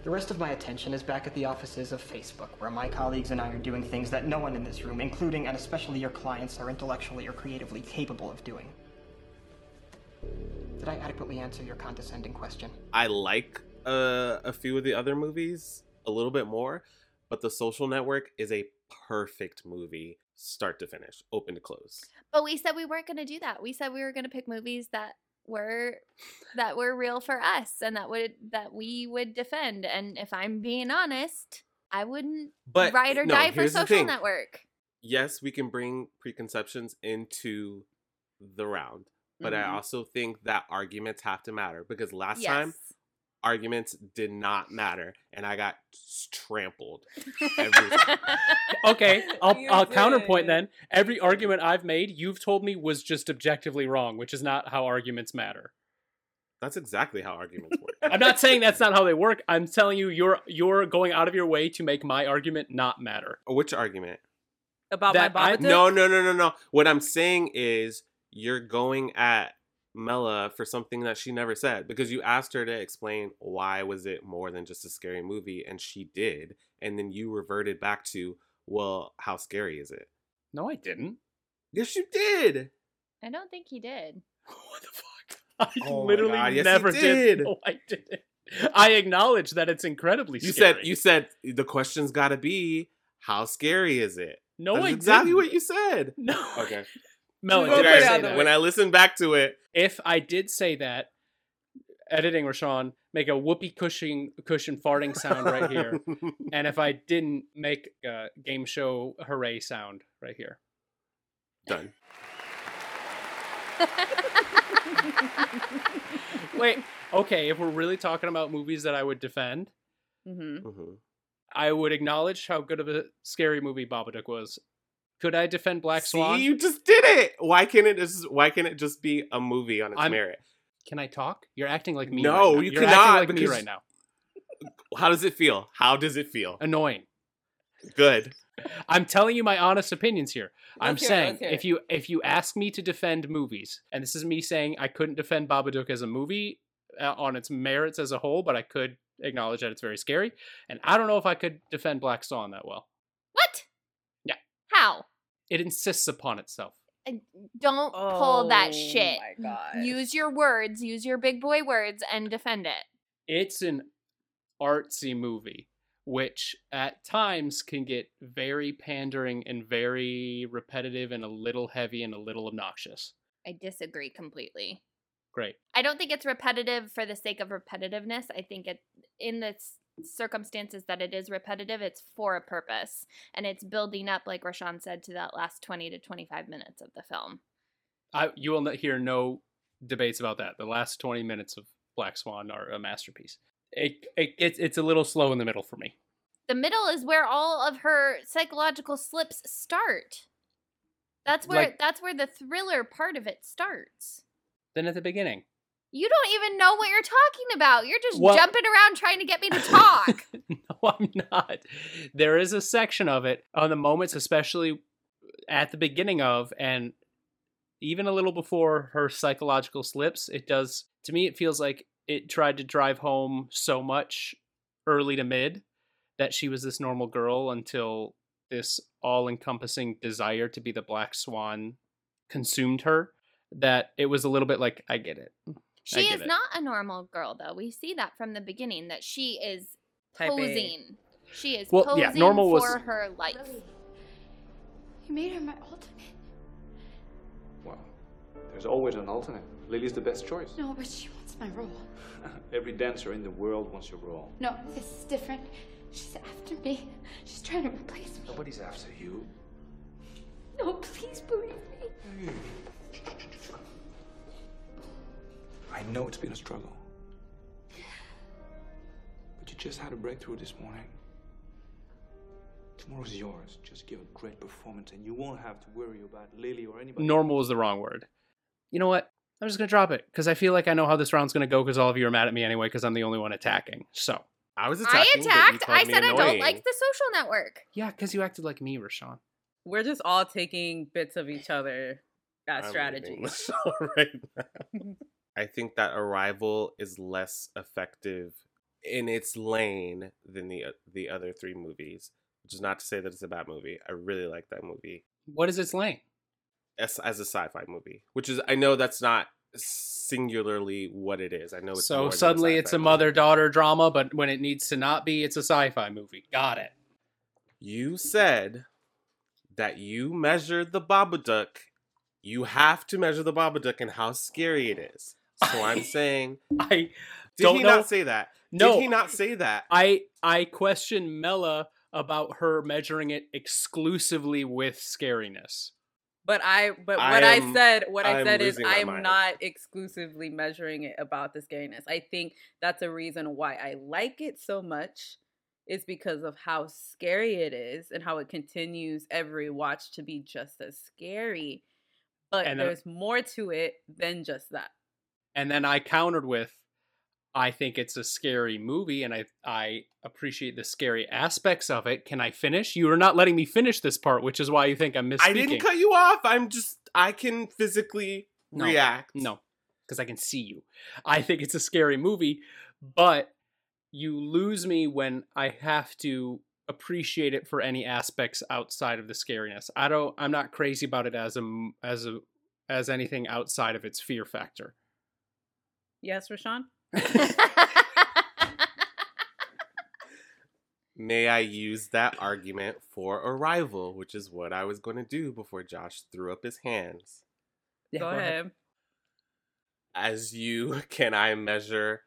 The rest of my attention is back at the offices of Facebook, where my colleagues and I are doing things that no one in this room, including and especially your clients, are intellectually or creatively capable of doing. Did I adequately answer your condescending question? I like uh, a few of the other movies a little bit more, but The Social Network is a perfect movie, start to finish, open to close. But we said we weren't going to do that. We said we were going to pick movies that were that were real for us and that would that we would defend. And if I'm being honest, I wouldn't But ride or no, die for Social. Network. Yes, we can bring preconceptions into the round, but I Mhm. also think that arguments have to matter because last Yes. time arguments did not matter and I got trampled. [laughs] Okay, I'll, I'll counterpoint then. Every argument I've made, you've told me was just objectively wrong, which is not how arguments matter. That's exactly how arguments work. I'm not saying that's not how they work. I'm telling you, you're you're going out of your way to make my argument not matter. Which argument? About That my I- No, no, no, no, no. What I'm saying is you're going at Mela for something that she never said because you asked her to explain why was it more than just a scary movie and she did and then you reverted back to well how scary is it? No, I didn't. Yes you did. I don't think he did. [laughs] What the fuck? [laughs] I Oh my literally God, yes, you never did. No, I didn't. I acknowledge that it's incredibly You scary. said you said the question's got to be how scary is it? No, That's I exactly didn't. what you said. No. Okay. Melon, did I say that? When I listen back to it, if I did say that, editing Rashawn, make a whoopee cushion cushion farting sound right here. [laughs] and if I didn't make a game show hooray sound right here. done. [laughs] Wait, okay, if we're really talking about movies that I would defend, Mm-hmm. Mhm. I would acknowledge how good of a scary movie Babadook was. Could I defend Black Swan? See, you just did it. Why can't it just why can't it just be a movie on its I'm- merit? Can I talk? You're acting like me. No, right now. you You're cannot, Acting like me right now. [laughs] How does it feel? How does it feel? Annoying. Good. I'm telling you my honest opinions here. I'm hear saying let's if you if you ask me to defend movies, and this is me saying I couldn't defend Babadook as a movie uh, on its merits as a whole, but I could acknowledge that it's very scary, and I don't know if I could defend Black Swan that well. What? Yeah. How? It insists upon itself. Don't pull that Oh shit. my gosh. Use your words, use your big boy words, and defend it. It's an artsy movie, which at times can get very pandering and very repetitive and a little heavy and a little obnoxious. I disagree completely. Great. I don't think it's repetitive for the sake of repetitiveness. I think it in the s- circumstances that it is repetitive, it's for a purpose and it's building up like Rashawn said to that last 20 to 25 minutes of the film. I you will not hear no debates about that. The last 20 minutes of Black Swan are a masterpiece. It, it it's it's a little slow in the middle for me. The middle is where all of her psychological slips start. That's where Like- that's where the thriller part of it starts. Then at the beginning, You don't even know what you're talking about. You're just Well- jumping around trying to get me to talk. [laughs] no, I'm not. There is a section of it on the moments, especially at the beginning of, and even a little before her psychological slips. It does to me. It feels like it tried to drive home so much early to mid that she was this normal girl until this all-encompassing desire to be the black swan consumed her. That it was a little bit like I get it. She is it. not a normal girl, though. We see that from the beginning that she is Type A. posing. She is Well, posing yeah, normal was- for her life. You made her my alternate. Well, there's always an alternate. Lily's the best choice. No, but she wants my role. [laughs] Every dancer in the world wants your role. No, this is different. She's after me. She's trying to replace me. Nobody's after you. No, please believe me. I know it's been a struggle. But you just had a breakthrough this morning. Tomorrow's yours. Just give a great performance and you won't have to worry about Lily or anybody. Normal is the wrong word. You know what? I'm just gonna drop it because I feel like I know how this round's gonna go because all of you are mad at me anyway because I'm the only one attacking. So I was attacking. I attacked. I said I don't like the social network. yeah, because you acted like me, Rashawn. We're just all taking bits of each other as I'm strategies. leaving the show right [laughs] now. I think that Arrival is less effective in its lane than the uh, the other three movies. Which is not to say that it's a bad movie. I really like that movie What is its lane? as, as a sci-fi movie. Which is I know that's not singularly what it is. I know it's more So suddenly it's a mother daughter drama, but when it needs to not be, it's a sci-fi movie. Got it. You said that you measured the Babadook. You have to measure the Babadook and how scary it is. So I'm [laughs] saying, I did don't he know- not say that? No. Did he not say that? I I question Mela about her measuring it exclusively with scariness. But I, but I what I, said, what I I'm said is, I'm mind. not exclusively measuring it about the scariness. I think that's a reason why I like it so much, is because of how scary it is and how it continues every watch to be just as scary. But And then- there's more to it than just that. And then I countered with I think it's a scary movie and I I appreciate the scary aspects of it. Can I finish? You are not letting me finish this part, which is why you think I'm misspeaking. I didn't cut you off. I'm just I can physically No, react. No, because I can see you. I think it's a scary movie, but you lose me when I have to appreciate it for any aspects outside of the scariness. I don't. I'm not crazy about it as a as a as anything outside of its fear factor. Yes, Rashawn? May I use that argument for Arrival, which is what I was going to do before Josh threw up his hands. Yeah, go, go ahead. ahead. As you, [laughs] can I measure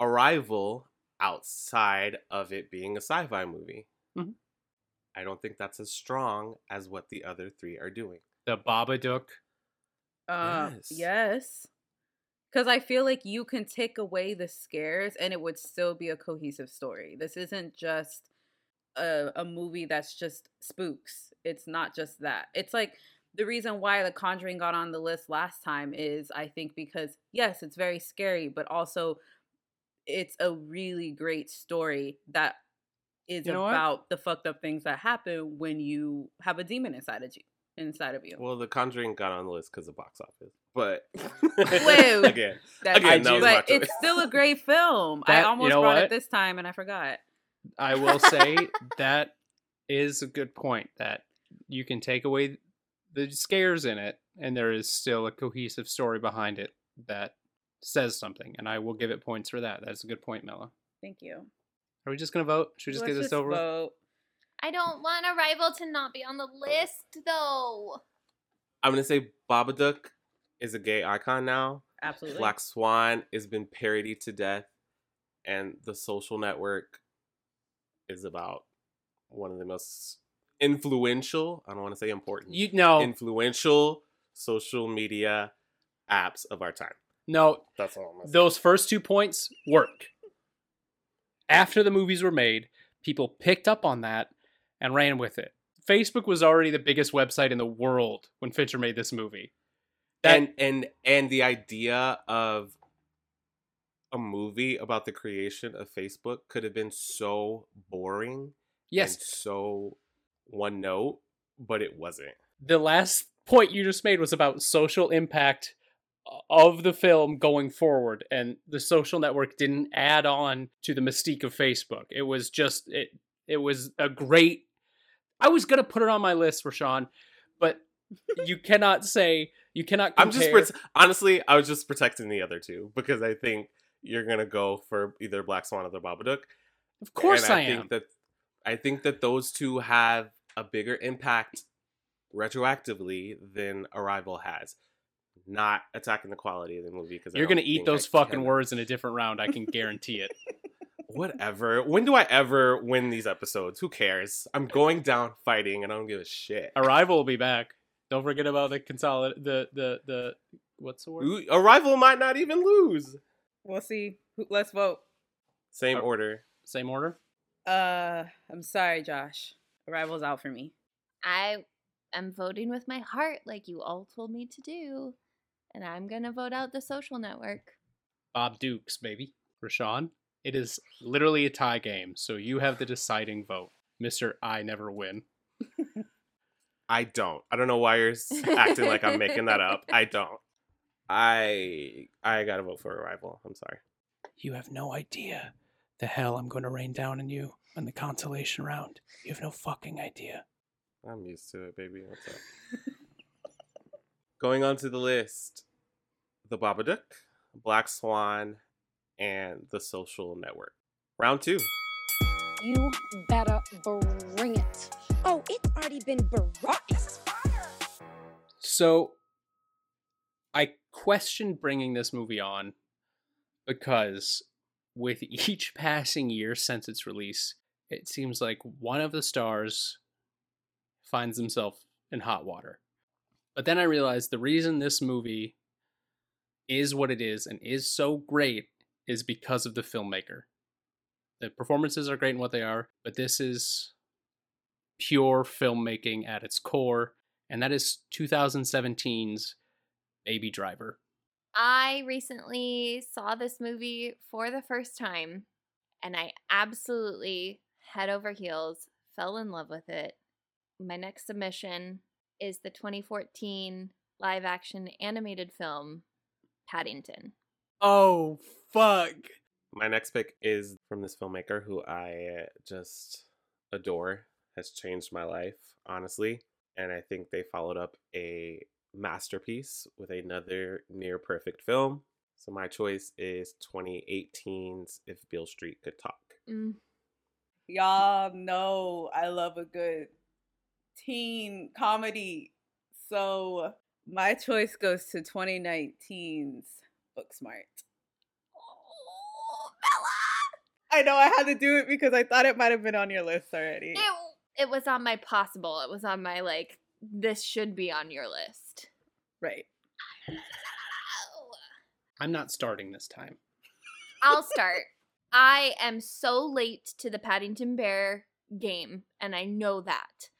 Arrival outside of it being a sci fi movie? Mhm. I don't think that's as strong as what the other three are doing. The Babadook. Uh, Yes. yes. Because I feel like you can take away the scares and it would still be a cohesive story. This isn't just a, a movie that's just spooks. It's not just that. It's like the reason why The Conjuring got on the list last time is I think because, yes, it's very scary, but also it's a really great story that is You know what? about the fucked up things that happen when you have a demon inside of you. Inside of you. Well, The Conjuring got on the list because of box office. But Well, again, That's again, that was do- my but it's still a great [laughs] film. I That- you almost know brought what? it this time and I forgot. I will say [laughs] that is a good point that you can take away the scares in it and there is still a cohesive story behind it that says something and I will give it points for that. That's a good point, Mela. Thank you. Are we just going to vote? Should we just Let's get this just over with? vote. I don't want Arrival to not be on the list, though. I'm gonna say Babadook is a gay icon now. Absolutely. Black Swan has been parodied to death, and The Social Network is about one of the most influential. I don't want to say important. You know, influential social media apps of our time. no, That's all I'm gonna say. those first two points work. After the movies were made, people picked up on that and ran with it. Facebook was already the biggest website in the world when Fincher made this movie. That- and and and the idea of a movie about the creation of Facebook could have been so boring Yes. and so one note, but it wasn't. the last point you just made was about social impact of the film going forward and the social network didn't add on to the mystique of facebook it was just it it was a great i was gonna put it on my list rashawn but you [laughs] cannot say You cannot. I'm just compare- honestly, I was just protecting the other two because I think you're gonna go for either Black Swan or the Babadook. Of course and I think am. that I think that those two have a bigger impact retroactively than Arrival has. Not attacking the quality of the movie because You're gonna eat those fucking words in a different round. I can guarantee it. [laughs] Whatever. When do I ever win these episodes? Who cares? I'm going down fighting, and I don't give a shit. Arrival will be back. Don't forget about the consolid the the the what's the word? Ooh, Arrival might not even lose. We'll see. Who- Let's vote. Same order. Same order. Uh, I'm sorry, Josh. Arrival's out for me. I am voting with my heart, like you all told me to do, and I'm gonna vote out the Social Network. Bob Dukes, baby. Rashawn. It is literally a tie game, so you have the deciding vote, Mister. I never win. [laughs] I don't. I don't know why you're acting like I'm making that up. I [laughs] don't. I I gotta vote for Arrival. I'm sorry. You have no idea the hell I'm going to rain down on you on the consolation round. You have no fucking idea. I'm used to it, baby. What's up? [laughs] Going on to the list: The Babadook, Black Swan, and The Social Network. Round two. You better bring it. Oh, it's already been brought. So I questioned bringing this movie on because with [laughs] each passing year since its release, it seems like one of the stars finds himself in hot water. But then I realized the reason this movie is what it is and is so great is because of the filmmaker. The performances are great in what they are, but this is pure filmmaking at its core, and that is 2017's Baby Driver. I recently saw this movie for the first time and I absolutely head over heels fell in love with it. My next submission is the 2014 live action animated film Paddington. Oh, fuck. My next pick is from this filmmaker who I just adore, has changed my life, honestly. And I think they followed up a masterpiece with another near perfect film. So my choice is 2018's If Beale Street Could Talk. Mm. Y'all know I love a good teen comedy. So my choice goes to 2019's Booksmart. I know I had to do it because I thought it might have been on your list already. It, it was on my possible. It was on my like this should be on your list. Right. I'm not starting this time. I'll [laughs] start. I am so late to the Paddington Bear game, and I know that.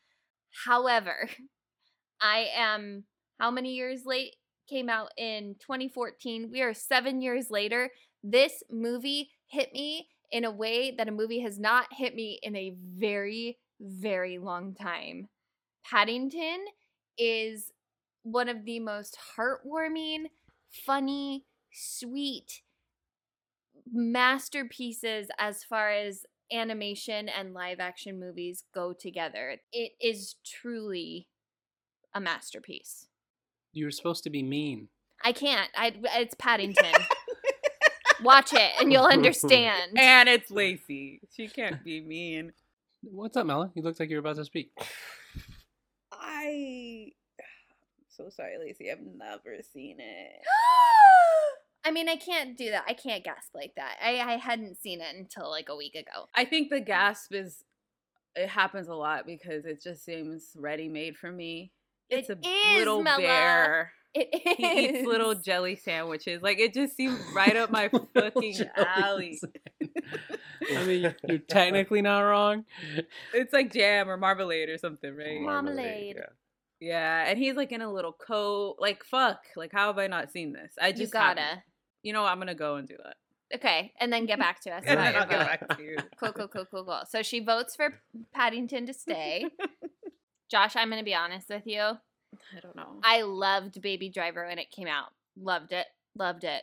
However, [laughs] I am how many years late? Came out in 2014. We are seven years later. This movie hit me in a way that a movie has not hit me in a very, very long time. Paddington is one of the most heartwarming, funny, sweet masterpieces as far as animation and live action movies go together. It is truly a masterpiece. You were supposed to be mean. I can't. I it's Paddington. [laughs] Watch it and you'll [laughs] understand. And it's Lacey. She can't be mean. What's up, Mela? You looked like you were about to speak. I so sorry, Lacey. I've never seen it. [gasps] I mean, I can't do that. I can't gasp like that. I, I hadn't seen it until like a week ago. I think the gasp is it happens a lot because it just seems ready made for me. It's It a is, little Mela. bear. It is. He eats little jelly sandwiches. Like it just seems [laughs] right up my fucking alley. I mean, [laughs] you're technically not wrong. It's like jam or marmalade or something, right? Marmalade. Yeah. Yeah, and he's like in a little coat. Like fuck. Like how have I not seen this? I just you gotta. haven't. You know, what? I'm gonna go and do that. Okay, and then get back to us. [laughs] And about then I'll get back to you. Cool, cool, cool, cool, cool. So she votes for Paddington to stay. Josh, I'm going to be honest with you. [sighs] I don't know. I loved Baby Driver when it came out. Loved it. Loved it.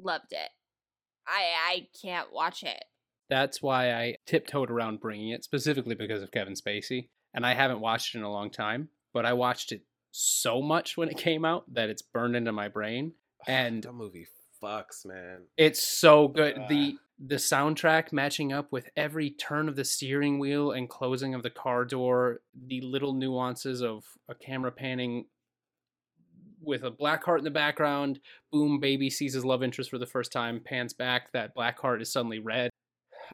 Loved it. I I can't watch it. That's why I tiptoed around bringing it, specifically because of Kevin Spacey. And I haven't watched it in a long time, but I watched it so much when it [laughs] came out that it's burned into my brain. [sighs] And that movie fucks, man. it's so good. The the soundtrack matching up with every turn of the steering wheel and closing of the car door, the little nuances of a camera panning with a black heart in the background, boom, baby sees his love interest for the first time, pans back, that black heart is suddenly red.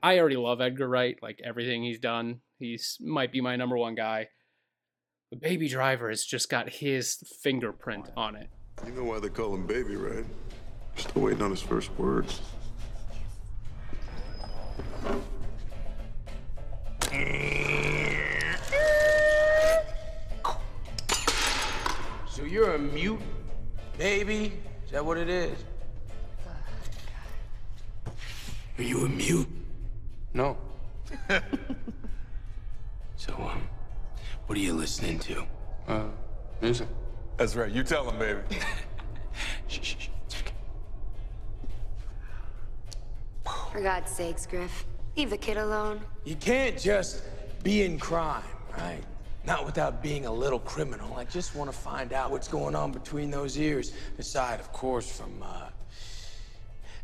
I already love Edgar Wright, like everything he's done. He's might be my number one guy. But Baby Driver has just got his fingerprint on it. You know why they call him baby, right? Still waiting on his first words. So you're a mute, baby? Is that what it is? Are you a mute? No. [laughs] so, um, what are you listening to? Uh, music. That's right. You tell him, baby. [laughs] shh, shh, shh. For God's sakes, Griff, leave the kid alone. You can't just be in crime, right? Not without being a little criminal. I just want to find out what's going on between those ears. Aside, of course, from uh,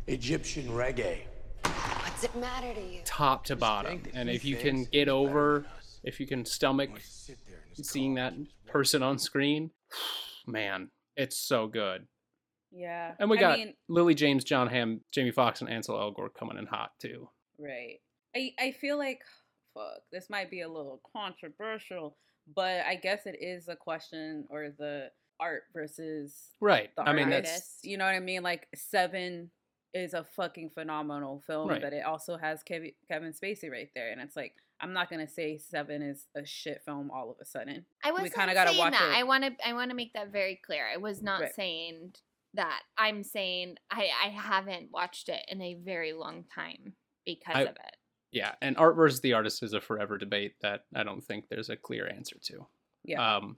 Egyptian reggae. What's it matter to you? top to bottom. And if you can get over, if you can stomach seeing that person on screen, man, it's so good. Yeah. And we I got mean, Lily James, Jon Hamm, Jamie Foxx, and Ansel Elgort coming in hot too. Right. I I feel like fuck, this might be a little controversial, but I guess it is a question or the art versus Right. the I mean, artist. that's- you know what I mean? Like Seven is a fucking phenomenal film, Right. but it also has Kevin Kevin Spacey right there, and it's like I'm not gonna say Seven is a shit film all of a sudden. I was we kind of gotta watch that. it. I want to. I want to make that very clear. I was not Right. saying that. I'm saying I. I haven't watched it in a very long time because I- of it. Yeah, and art versus the artist is a forever debate that I don't think there's a clear answer to. Yeah. Um,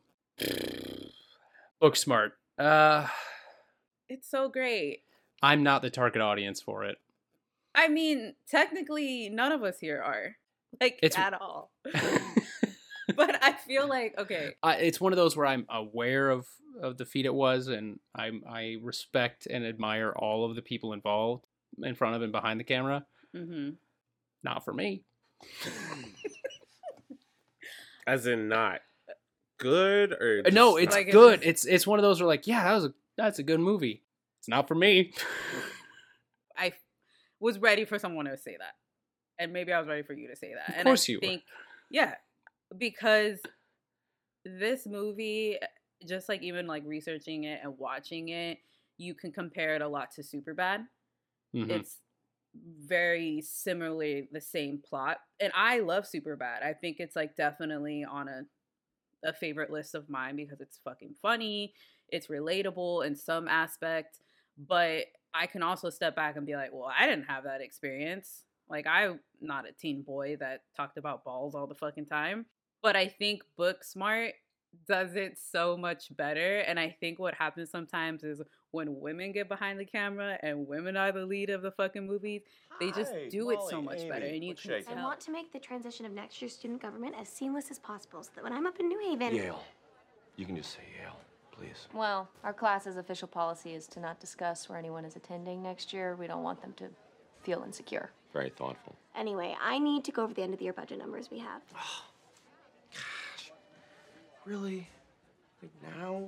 Booksmart. Uh, It's so great. I'm not the target audience for it. I mean, technically, none of us here are like It's- at all. [laughs] [laughs] but I feel like okay, I, it's one of those where I'm aware of of the feat it was, and I I respect and admire all of the people involved in front of and behind the camera. Hmm Not for me. [laughs] As in not good or Uh, no, it's not- good. It's it's one of those where like, yeah, that was a that's a good movie. It's not for me. [laughs] I was ready for someone to say that, and maybe I was ready for you to say that. Of and course I you were. think, yeah, because this movie, just like even like researching it and watching it, you can compare it a lot to Superbad. Mhm. It's very similarly the same plot, and I love Superbad. I think it's like definitely on a a favorite list of mine because it's fucking funny, it's relatable in some aspect, but I can also step back and be like, well, I didn't have that experience. Like I'm not a teen boy that talked about balls all the fucking time. But I think Booksmart does it so much better. And I think what happens sometimes is when women get behind the camera and women are the lead of the fucking movies, they just Hi, do it so Molly, much better. And you what's can shaking? I want to make the transition of next year's student government as seamless as possible so that when I'm up in New Haven. Yale. You can just say Yale, please. Well, our class's official policy is to not discuss where anyone is attending next year. We don't want them to feel insecure. Very thoughtful. Anyway, I need to go over the end of the year budget numbers we have. [sighs] Oh. Really? Like now?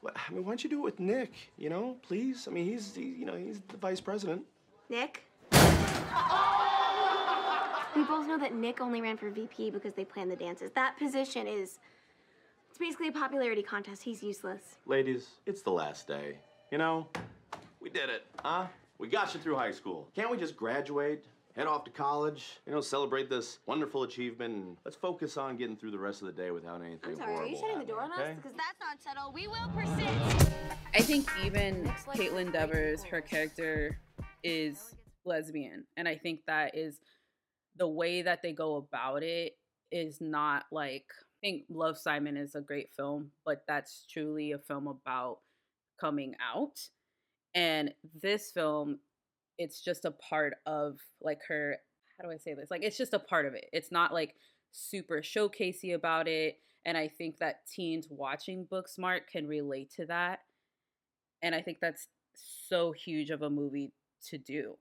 What, I mean, why don't you do it with Nick? You know, please. I mean, he's he, you know he's the vice president. Nick? We both know that Nick only ran for VP because they planned the dances. That position is. It's basically a popularity contest. He's useless. Ladies, it's the last day. You know, we did it, huh? We got you through high school. Can't we just graduate, head off to college, you know, celebrate this wonderful achievement, and let's focus on getting through the rest of the day without anything I'm sorry, are you shutting the door on happening, us? okay? Because that's not settled. We will persist. I think even Kaitlyn Devers, her character is lesbian, and I think that is the way that they go about it is not like I think Love Simon is a great film, but that's truly a film about coming out. And this film, it's just a part of like her how do I say this? Like it's just a part of it. It's not like super showcasey about it. And I think that teens watching Booksmart can relate to that. And I think that's so huge of a movie to do.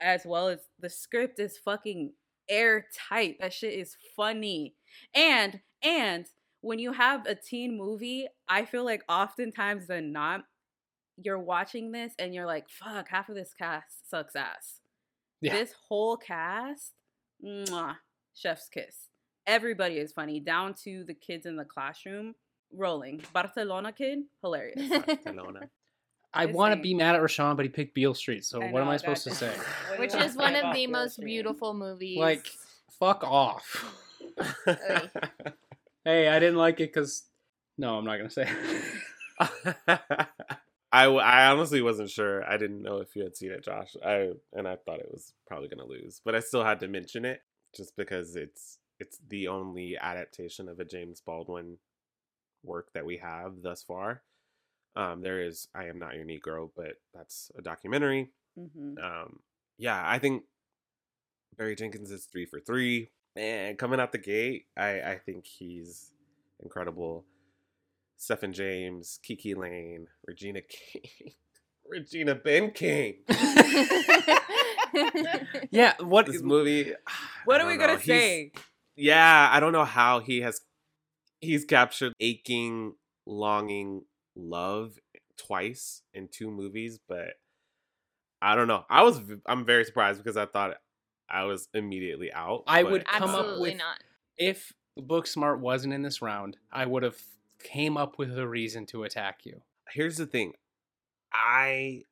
As well as the script is fucking airtight. That shit is funny. And and when you have a teen movie, I feel like oftentimes than not, you're watching this and you're like, fuck, half of this cast sucks ass. Yeah. This whole cast, mwah, chef's kiss. Everybody is funny, down to the kids in the classroom. Rolling. Barcelona kid, hilarious. [laughs] Barcelona. I want to be mad at Rashawn, but he picked Beale Street. So I what am I supposed to that- say? [laughs] Which is one of the Beale most Street? beautiful movies. Like, fuck off. [laughs] hey, I didn't like it because. No, I'm not gonna say. I, I honestly wasn't sure. I didn't know if you had seen it, Josh. I and I thought it was probably gonna lose, but I still had to mention it just because it's it's the only adaptation of a James Baldwin work that we have thus far. Um, there is I am not your Negro, but that's a documentary. Mhm. Um, yeah, I think Barry Jenkins is three for three. And coming out the gate, I I think he's incredible. Stephen James, KiKi Layne, Regina King, [laughs] Regina Ben King. [laughs] [laughs] yeah, what this movie? [sighs] What are we don't gonna. He's- say? Yeah, I don't know how he has he's captured aching, longing love twice in two movies, but I don't know. I was I'm very surprised because I thought I was immediately out. I but- would come up with not. if Booksmart wasn't in this round, I would have came up with a reason to attack you. here's the thing i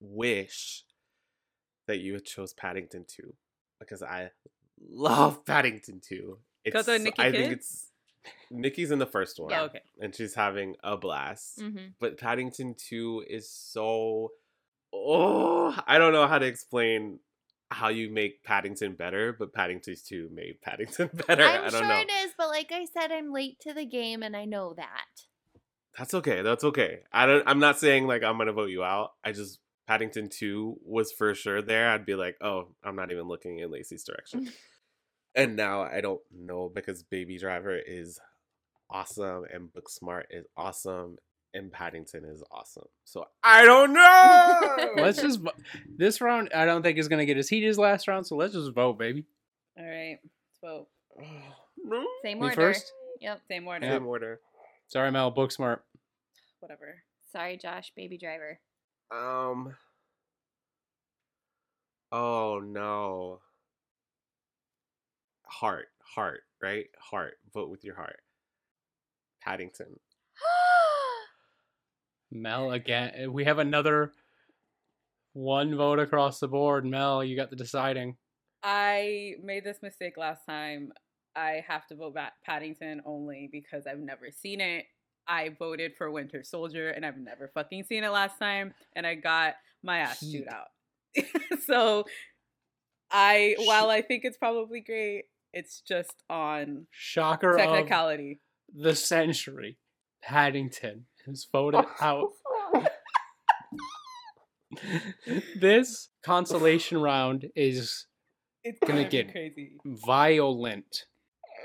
wish that you had chose paddington 2 because i love paddington 2 Because of Nikki i think it's nikki's in the first one Yeah. Okay. and she's having a blast Mhm. but paddington 2 is so oh i don't know how to explain how you make paddington better but paddington 2 made [laughs] paddington better I'm i don't sure know it is, but like I said, I'm late to the game and I know that. That's okay. That's okay. I don't. I'm not saying like I'm gonna vote you out. I just Paddington Two was for sure there. I'd be like, oh, I'm not even looking in Lacey's direction. [laughs] and now I don't know because Baby Driver is awesome and Booksmart is awesome and Paddington is awesome. So I don't know. let's just this round. I don't think is gonna get as heated as last round. So let's just vote, baby. All right. Let's vote. [sighs] Same Me order. first? Yep. Same order. Same order. Sorry, Mel. Booksmart. Whatever. Sorry, Josh, baby driver. Um. Oh no. Heart, heart, right? Heart. Vote with your heart. Paddington. [gasps] [gasps] [gasps] Mel again. Eh, we have another one vote across the board. Mel, you got the deciding. I made this mistake last time. I have to vote back Paddington only because I've never seen it. I voted for Winter Soldier and I've never fucking seen it last time and I got my ass chewed out. [laughs] so I while I think it's probably great, it's just on Shocker of technicality. the century. Paddington is voted [laughs] out. [laughs] this consolation round is It's gonna gonna get crazy. violent.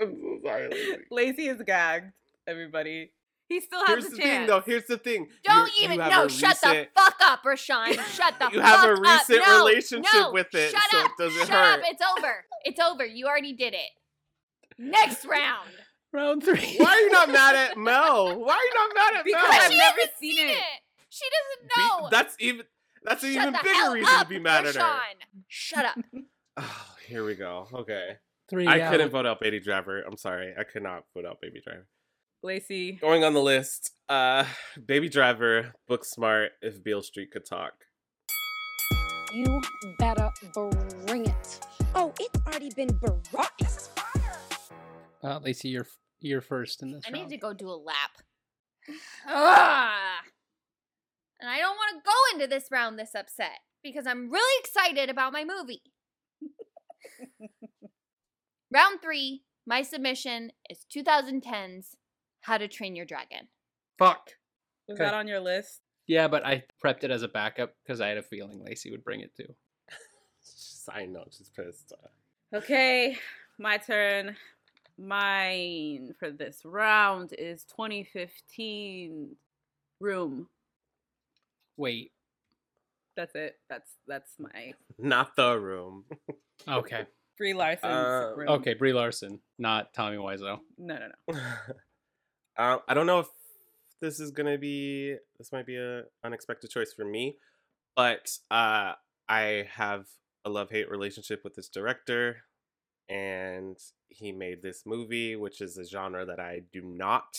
I'm so sorry. Lacey. Lacey is gagged, everybody. He still has Here's a the chance. thing, though. Here's the thing. Don't You're- even you no. a Shut the fuck up, Rashawn. [laughs] Shut the. You have a fuck up. recent No, relationship no, with it, Shut so up. it doesn't shut hurt. up. It's over. It's over. You already did it. Next round. Round three. Why are you not mad at Mel? Why are you not mad at Because Mel? I've she never hasn't seen seen it. it. She doesn't Be- know. that's even that's an Shut even bigger reason up, to be mad at her. Rashawn. Shut up. [laughs] Oh, here we go. Okay. Three. I out. couldn't vote out Baby Driver. I'm sorry. I could not vote out Baby Driver. Lacey. Going on the list, uh Baby Driver, Booksmart, if Beale Street could talk. You better bring it. Oh, it's already been baroque. Uh, Lacey, you're you're first in this I round. need to go do a lap. [laughs] And I don't want to go into this round this upset because I'm really excited about my movie. [laughs] round three, my submission is 2010's How to Train Your Dragon. Fuck. Was Okay. that on your list? Yeah, but I prepped it as a backup because I had a feeling Lacey would bring it too. [laughs] I know, she's pissed. Okay, my turn. Mine for this round is 2015 Room. Wait. That's it. That's that's my Not the room. [laughs] Okay. Brie Larson's Uh, Room. Okay, Brie Larson, not Tommy Wiseau. No, no, no. Uh, [laughs] I don't know if this is gonna be this might be a unexpected choice for me, but uh, I have a love hate relationship with this director, and he made this movie, which is a genre that I do not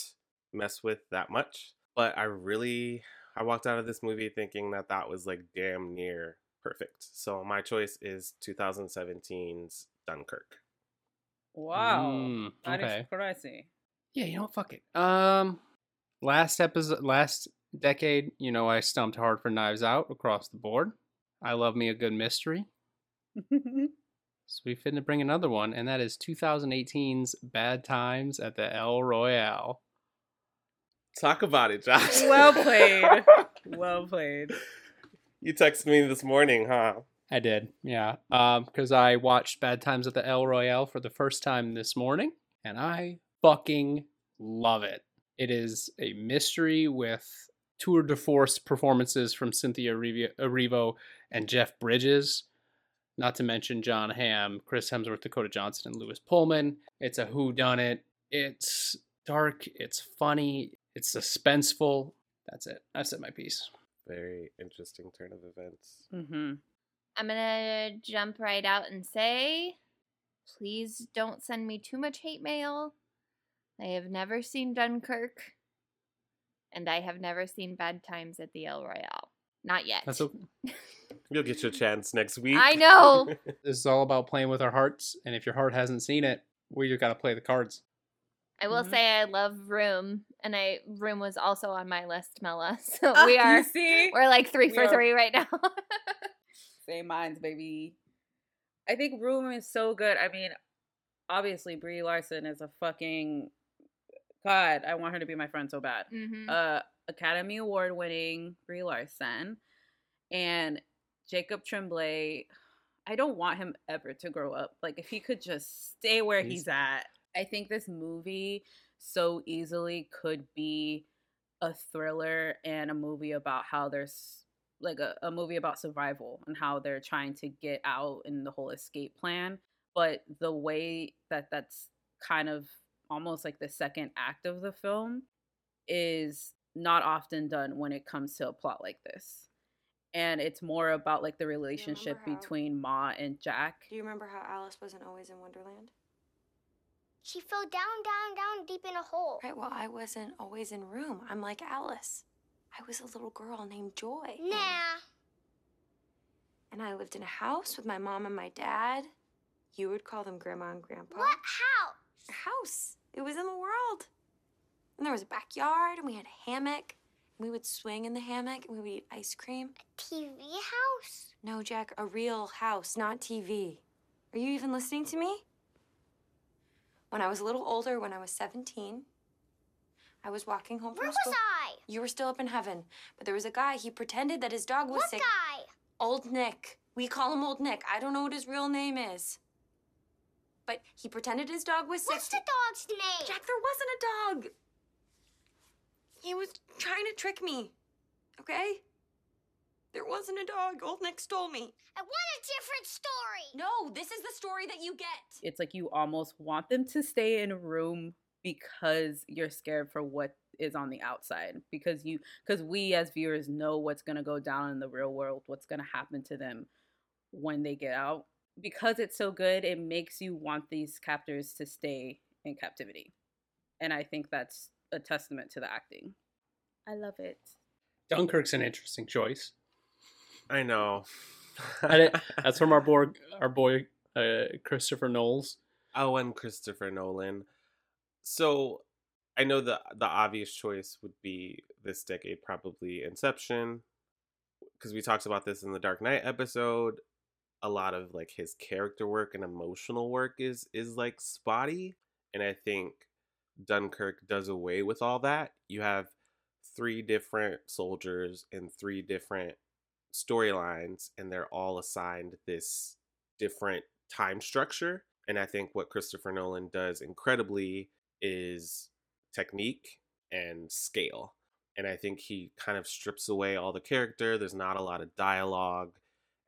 mess with that much. But I really I walked out of this movie thinking that that was like damn near perfect. So my choice is 2017's Dunkirk. Wow. Mm, That is okay. crazy. Yeah, you know what? Fuck it. Um, last episode, last decade, you know, I stumped hard for Knives Out across the board. I love me a good mystery. [laughs] So we finna bring another one, and that is 2018's Bad Times at the El Royale. Talk about it, Josh. well played. [laughs] well played. You texted me this morning, huh? I did, yeah. Um, because I watched Bad Times at the El Royale for the first time this morning, and I fucking love it. It is a mystery with tour de force performances from Cynthia Erivo- Erivo and Jeff Bridges, not to mention Jon Hamm, Chris Hemsworth, Dakota Johnson, and Lewis Pullman. It's a who done it. It's dark. It's funny. It's suspenseful. That's it. I've said my piece. Very interesting turn of events. Mm-hmm. I'm gonna jump right out and say, please don't send me too much hate mail. I have never seen Dunkirk, and I have never seen Bad Times at the El Royale. Not yet. That's okay. [laughs] You'll get your chance next week. I know. [laughs] This is all about playing with our hearts, and if your heart hasn't seen it, we just gotta play the cards. I will say I love Room, and I Room was also on my list, Mela. [laughs] So Ah, we are see? we're like three We for are- three right now. [laughs] Same minds, baby. I think Room is so good. I mean, obviously Brie Larson is a fucking God. I want her to be my friend so bad. Mhm. Uh, Academy Award winning Brie Larson and Jacob Tremblay. I don't want him ever to grow up. Like if he could just stay where He's- he's at. I think this movie so easily could be a thriller and a movie about how there's like a, a movie about survival and how they're trying to get out in the whole escape plan but the way that that's kind of almost like the second act of the film is not often done when it comes to a plot like this and it's more about like the relationship how- between ma and jack Do you remember how Alice wasn't always in Wonderland? She fell down, down, down deep in a hole. Right, well, I wasn't always in room. I'm like Alice. I was a little girl named Joy. Nah. And I lived in a house with my mom and my dad. You would call them grandma and grandpa. What house? A house. It was in the world. And there was a backyard, and we had a hammock. We would swing in the hammock, and we would eat ice cream. A TV house? No, Jack, a real house, not TV. Are you even listening to me? When I was a little older, when I was 17, I was walking home from Where school. was I? You were still up in heaven. But there was a guy, he pretended that his dog was What sick. guy? Old Nick. We call him Old Nick. I don't know what his real name is. But he pretended his dog was sick. What's the dog's name? Jack, there wasn't a dog. He was trying to trick me. Okay? There wasn't a dog. Old Nick stole me. I want a different story. No, this is the story that you get. it's like you almost want them to stay in a room because you're scared for what is on the outside because you because we as viewers know what's going to go down in the real world what's going to happen to them when they get out because it's so good it makes you want these captors to stay in captivity and i think that's a testament to the acting i love it Dunkirk's an interesting choice. I know. I [laughs] That's from our boy, our boy uh, Christopher Knowles. Oh, and Christopher Nolan. So I know the the obvious choice would be this decade, probably Inception, because we talked about this in the Dark Knight episode. A lot of like his character work and emotional work is is like spotty, and I think Dunkirk does away with all that. You have three different soldiers and three different storylines, and they're all assigned this different time structure And I think what Christopher Nolan does incredibly is technique and scale. And I think he kind of strips away all the character. There's not a lot of dialogue.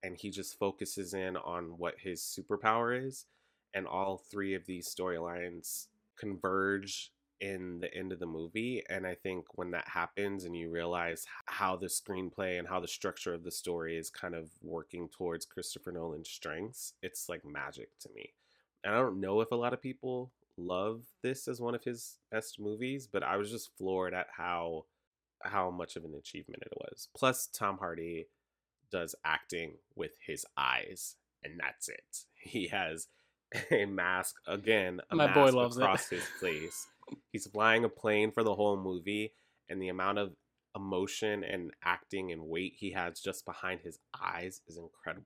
And he just focuses in on what his superpower is. And all three of these storylines converge in the end of the movie. And I think when that happens and you realize how the screenplay and how the structure of the story is kind of working towards Christopher Nolan's strengths, it's like magic to me. And I don't know if a lot of people love this as one of his best movies, but I was just floored at how how much of an achievement it was. Plus Tom Hardy does acting with his eyes and that's it. [laughs] He has [laughs] a mask again, a My mask boy loves it. across his face. He's flying a plane for the whole movie and the amount of emotion and acting and weight he has just behind his eyes is incredible.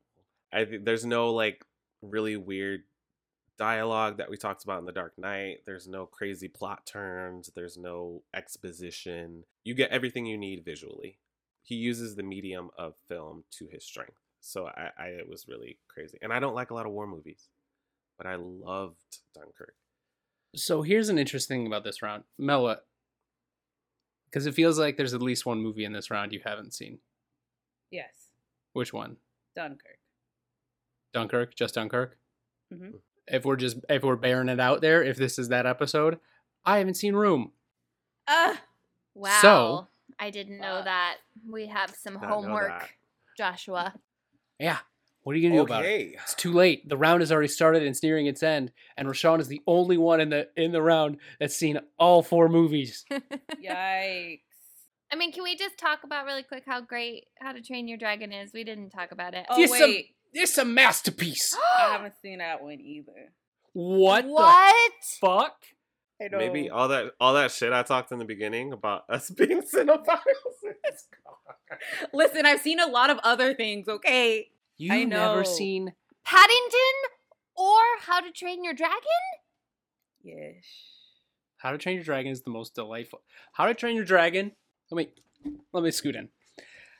I think there's no like really weird dialogue that we talked about in The Dark Knight. There's no crazy plot turns. There's no exposition. You get everything you need visually. He uses the medium of film to his strength. So I, I it was really crazy. And I don't like a lot of war movies, but I loved Dunkirk. So here's an interesting thing about this round, Mela, because it feels like there's at least one movie in this round you haven't seen. Yes. Which one? Dunkirk. Dunkirk, just Dunkirk. hmm If we're just if we're bearing it out there, if this is that episode, I haven't seen Room. Ah. Wow. So- I didn't know that. We have some homework. Joshua. Yeah. What are you gonna do about it? It's too late. The round has already started and it's nearing its end, and Rashawn is the only one in the in the round that's seen all four movies. [laughs] Yikes. I mean, can we just talk about really quick how great How to Train Your Dragon is? We didn't talk about it. Oh It's a- wait, It's a masterpiece. [gasps] I haven't seen that one either. What? What? The fuck? I know. Maybe all that all that shit I talked in the beginning about us [laughs] being [laughs] cinephiles. Listen, I've seen a lot of other things. Okay. You've never seen Paddington or How to Train Your Dragon? Yes. How to Train Your Dragon is the most delightful. How to Train Your Dragon. Let me let me scoot in.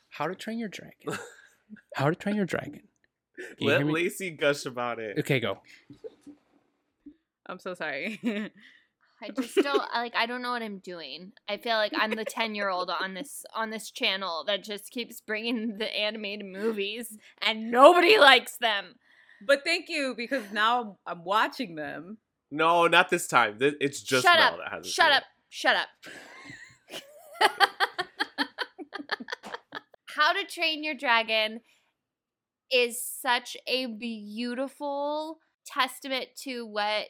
How to Train Your Dragon. [laughs] How to Train Your Dragon. Can you Let me? Lacey gush about it. Okay, go. I'm so sorry. [laughs] I just don't like I don't know what I'm doing. I feel like I'm the 10-year-old on this on this channel that just keeps bringing the animated movies and nobody likes them. but thank you because now I'm watching them. No, not this time. It's just Shut up. that hasn't Shut up. Shut up. [laughs] How to Train Your Dragon is such a beautiful testament to what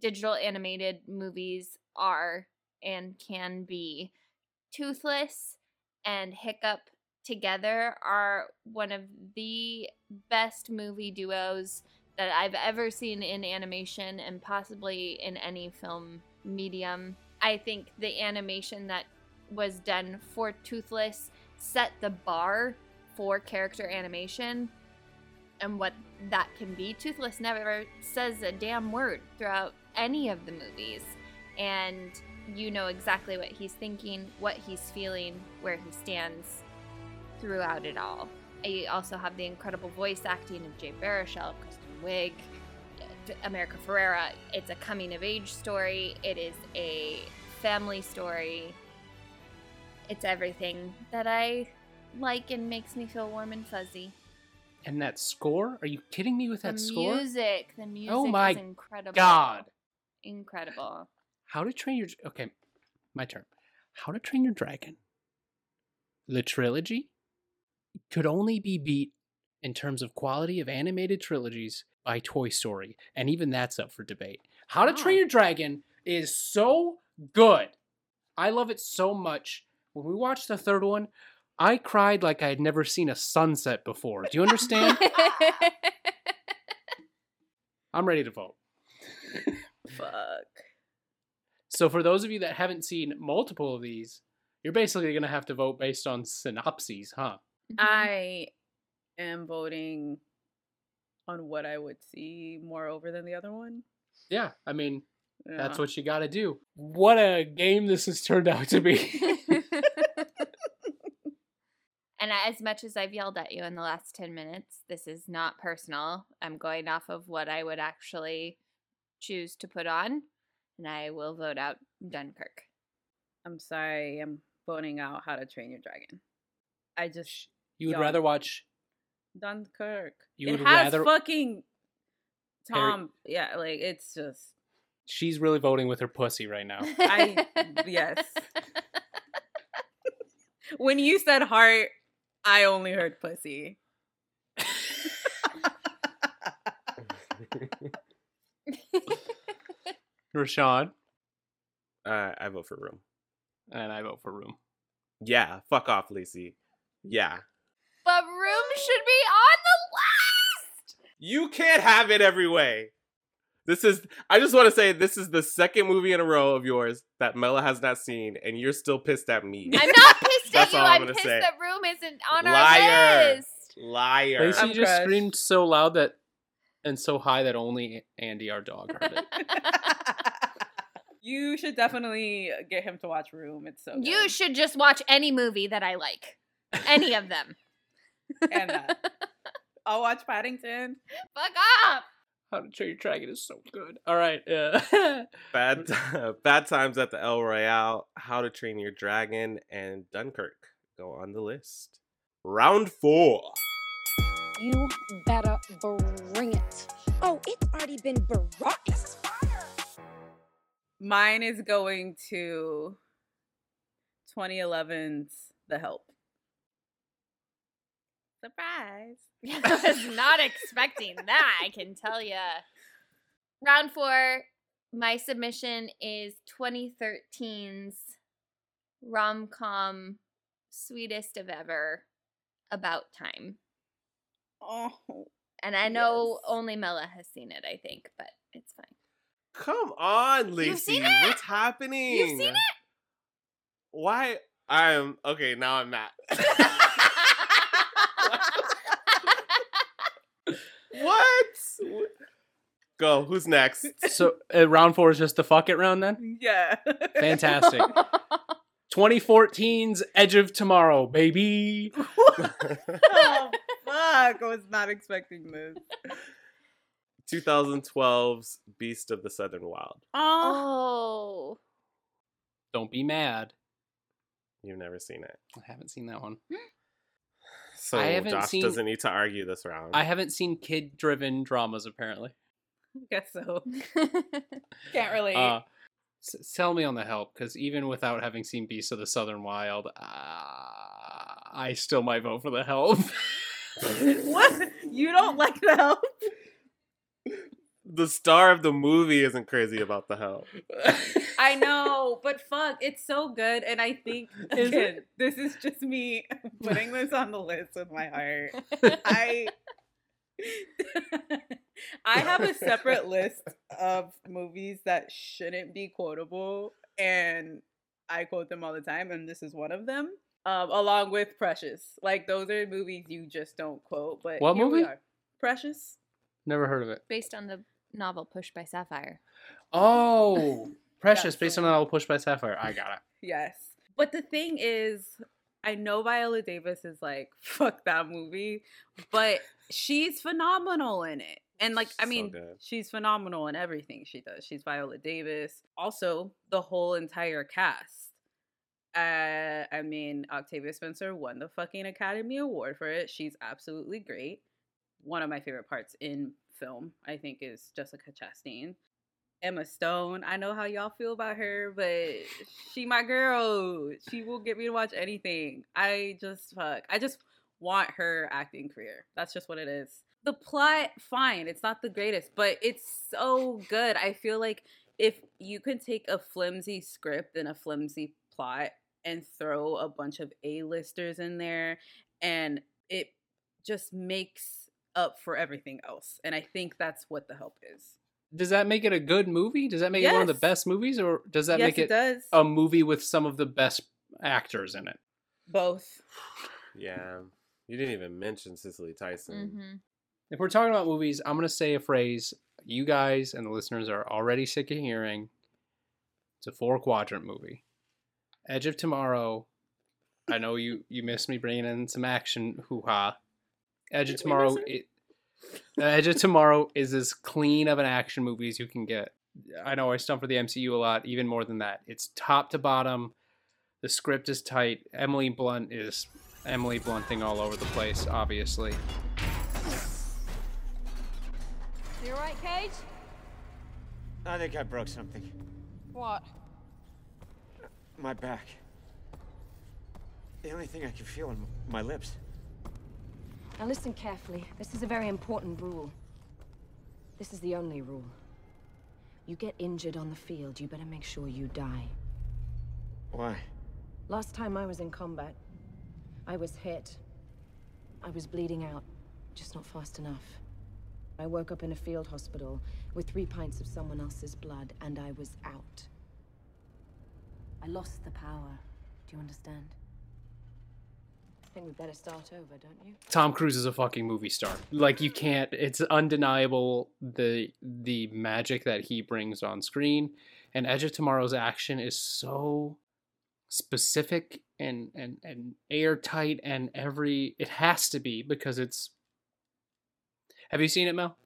digital animated movies are and can be. Toothless and Hiccup together are one of the best movie duos that I've ever seen in animation and possibly in any film medium. I think the animation that was done for Toothless set the bar for character animation and what that can be. Toothless never says a damn word throughout any of the movies. And you know exactly what he's thinking, what he's feeling, where he stands throughout it all. I also have the incredible voice acting of Jay Baruchel, Kristen Wiig, America Ferrera. It's a coming of age story. It is a family story. It's everything that I like and makes me feel warm and fuzzy. And that score? Are you kidding me with that score? the score? music, the oh music Oh my is incredible. God. Incredible. How to Train Your Okay, my turn. How to Train Your Dragon. The trilogy could only be beat in terms of quality of animated trilogies by Toy Story, and even that's up for debate. How to Train Your Dragon is so good. I love it so much. When we watched the third one, I cried like I had never seen a sunset before. Do you understand? [laughs] I'm ready to vote. [laughs] Fuck. So for those of you that haven't seen multiple of these, you're basically going to have to vote based on synopses, huh? Mm-hmm. I am voting on what I would see more over than the other one. Yeah, I mean, that's what you got to do. What a game this has turned out to be. [laughs] And as much as I've yelled at you in the last 10 minutes, this is not personal. I'm going off of what I would actually choose to put on, and I will vote out Dunkirk. I'm sorry, I'm voting out How to Train Your Dragon. I just You would Yo. rather watch Dunkirk. You it would has rather- fucking Harry- Tom. Yeah, like it's just She's really voting with her pussy right now. [laughs] I yes. when you said heart, I only heard pussy. [laughs] [laughs] Rashawn. Uh, I vote for Room. And I vote for Room. Yeah, fuck off, Lacey. Yeah. But Room should be on the list! You can't have it every way. This is I just want to say this is the second movie in a row of yours that Mela has not seen and you're still pissed at me. I'm not pissed [laughs] at you. I'm I'm pissed say. that Room isn't on our list. Liar. Lacey I'm just crushed. screamed so loud that and so high that only Andy, our dog, heard it. [laughs] [laughs] You should definitely get him to watch Room. It's so good. You should just watch any movie that I like. Any of them. and that. [laughs] I'll watch Paddington. Fuck off! How to Train Your Dragon is so good. All right. Uh, [laughs] Bad [laughs] Bad Times at the El Royale, How to Train Your Dragon, and Dunkirk go on the list. Round four. You better bring it. Oh, it's already been baroque. Mine is going to 2011's The Help. Surprise. [laughs] [laughs] I was not expecting that, I can tell you. Round four, my submission is 2013's rom com sweetest of ever, About Time. Oh, And I know only Mela has seen it, I think, but it's fine. Come on, Lacey. You've seen it? What's happening? You've seen it? Why? I am okay. Now I'm not. what? Go. Who's next? so uh, round four is just the fuck it round then? Yeah. Fantastic. [laughs] 2014's Edge of Tomorrow, baby. [laughs] oh, fuck. I was not expecting this. 2012's Beast of the Southern Wild. Oh. Don't be mad. You've never seen it. I haven't seen that one. [sighs] So I haven't Josh seen- doesn't need to argue this round. I haven't seen kid driven dramas apparently. Guess so. [laughs] Can't relate. Uh, s- sell me on the help because even without having seen Beast of the Southern Wild, uh, I still might vote for the help. [laughs] what? You don't like The Help? The star of the movie isn't crazy about the help. [laughs] I know, but fuck, it's so good. And I think [laughs] Is again, this is just me [laughs] putting this on the list with my heart. I I have a separate list of movies that shouldn't be quotable, and I quote them all the time, and this is one of them. Um, along with Precious, like those are movies you just don't quote. But What here we movie? are. Precious. Never heard of it. Based on the novel Pushed by Sapphire. Oh, [laughs] Precious, That's based on the novel Push by Sapphire. I got it. [laughs] Yes. But the thing is, I know Viola Davis is like, [laughs] fuck that movie, but she's phenomenal in it. And like, I mean, good. she's phenomenal in everything she does. She's Viola Davis. Also, the whole entire cast. Uh, I mean, Octavia Spencer won the fucking Academy Award for it. She's absolutely great. One of my favorite parts in film, I think, is Jessica Chastain. Emma Stone. I know how y'all feel about her, but she my girl. She will get me to watch anything. I just fuck. I just want her acting career. That's just what it is. The plot, fine. It's not the greatest, but it's so good. I feel like if you can take a flimsy script and a flimsy plot and throw a bunch of A-listers in there and it just makes up for everything else. And I think that's what the help is. Does that make it a good movie? Does that make it one of the best movies, or does that Yes, make it it, does. a movie with some of the best actors in it? Both. Yeah. You didn't even mention Cicely Tyson. Mm-hmm. If we're talking about movies, I'm gonna say a phrase you guys and the listeners are already sick of hearing. It's a four quadrant movie: Edge of Tomorrow, I know you you missed me bringing in some action hoo ha. Edge of Tomorrow. It, uh, Edge of Tomorrow is as clean of an action movie as you can get. I know I stump for the MCU a lot, even more than that. It's top to bottom. The script is tight. Emily Blunt is Emily Blunting all over the place, obviously. You alright, Cage? I think I broke something. What? My back. The only thing I can feel in my lips. Now listen carefully. This is a very important rule. This is the only rule. You get injured on the field, you better make sure you die. Why? Last time I was in combat, I was hit. I was bleeding out, just not fast enough. I woke up in a field hospital with three pints of someone else's blood, and I was out. I lost the power. Do you understand? I think we better start over, don't you? Tom Cruise is a fucking movie star. Like you can't it's undeniable the the magic that he brings on screen and Edge of Tomorrow's action is so specific and and and airtight and every it has to be because it's Have you seen it, Mel?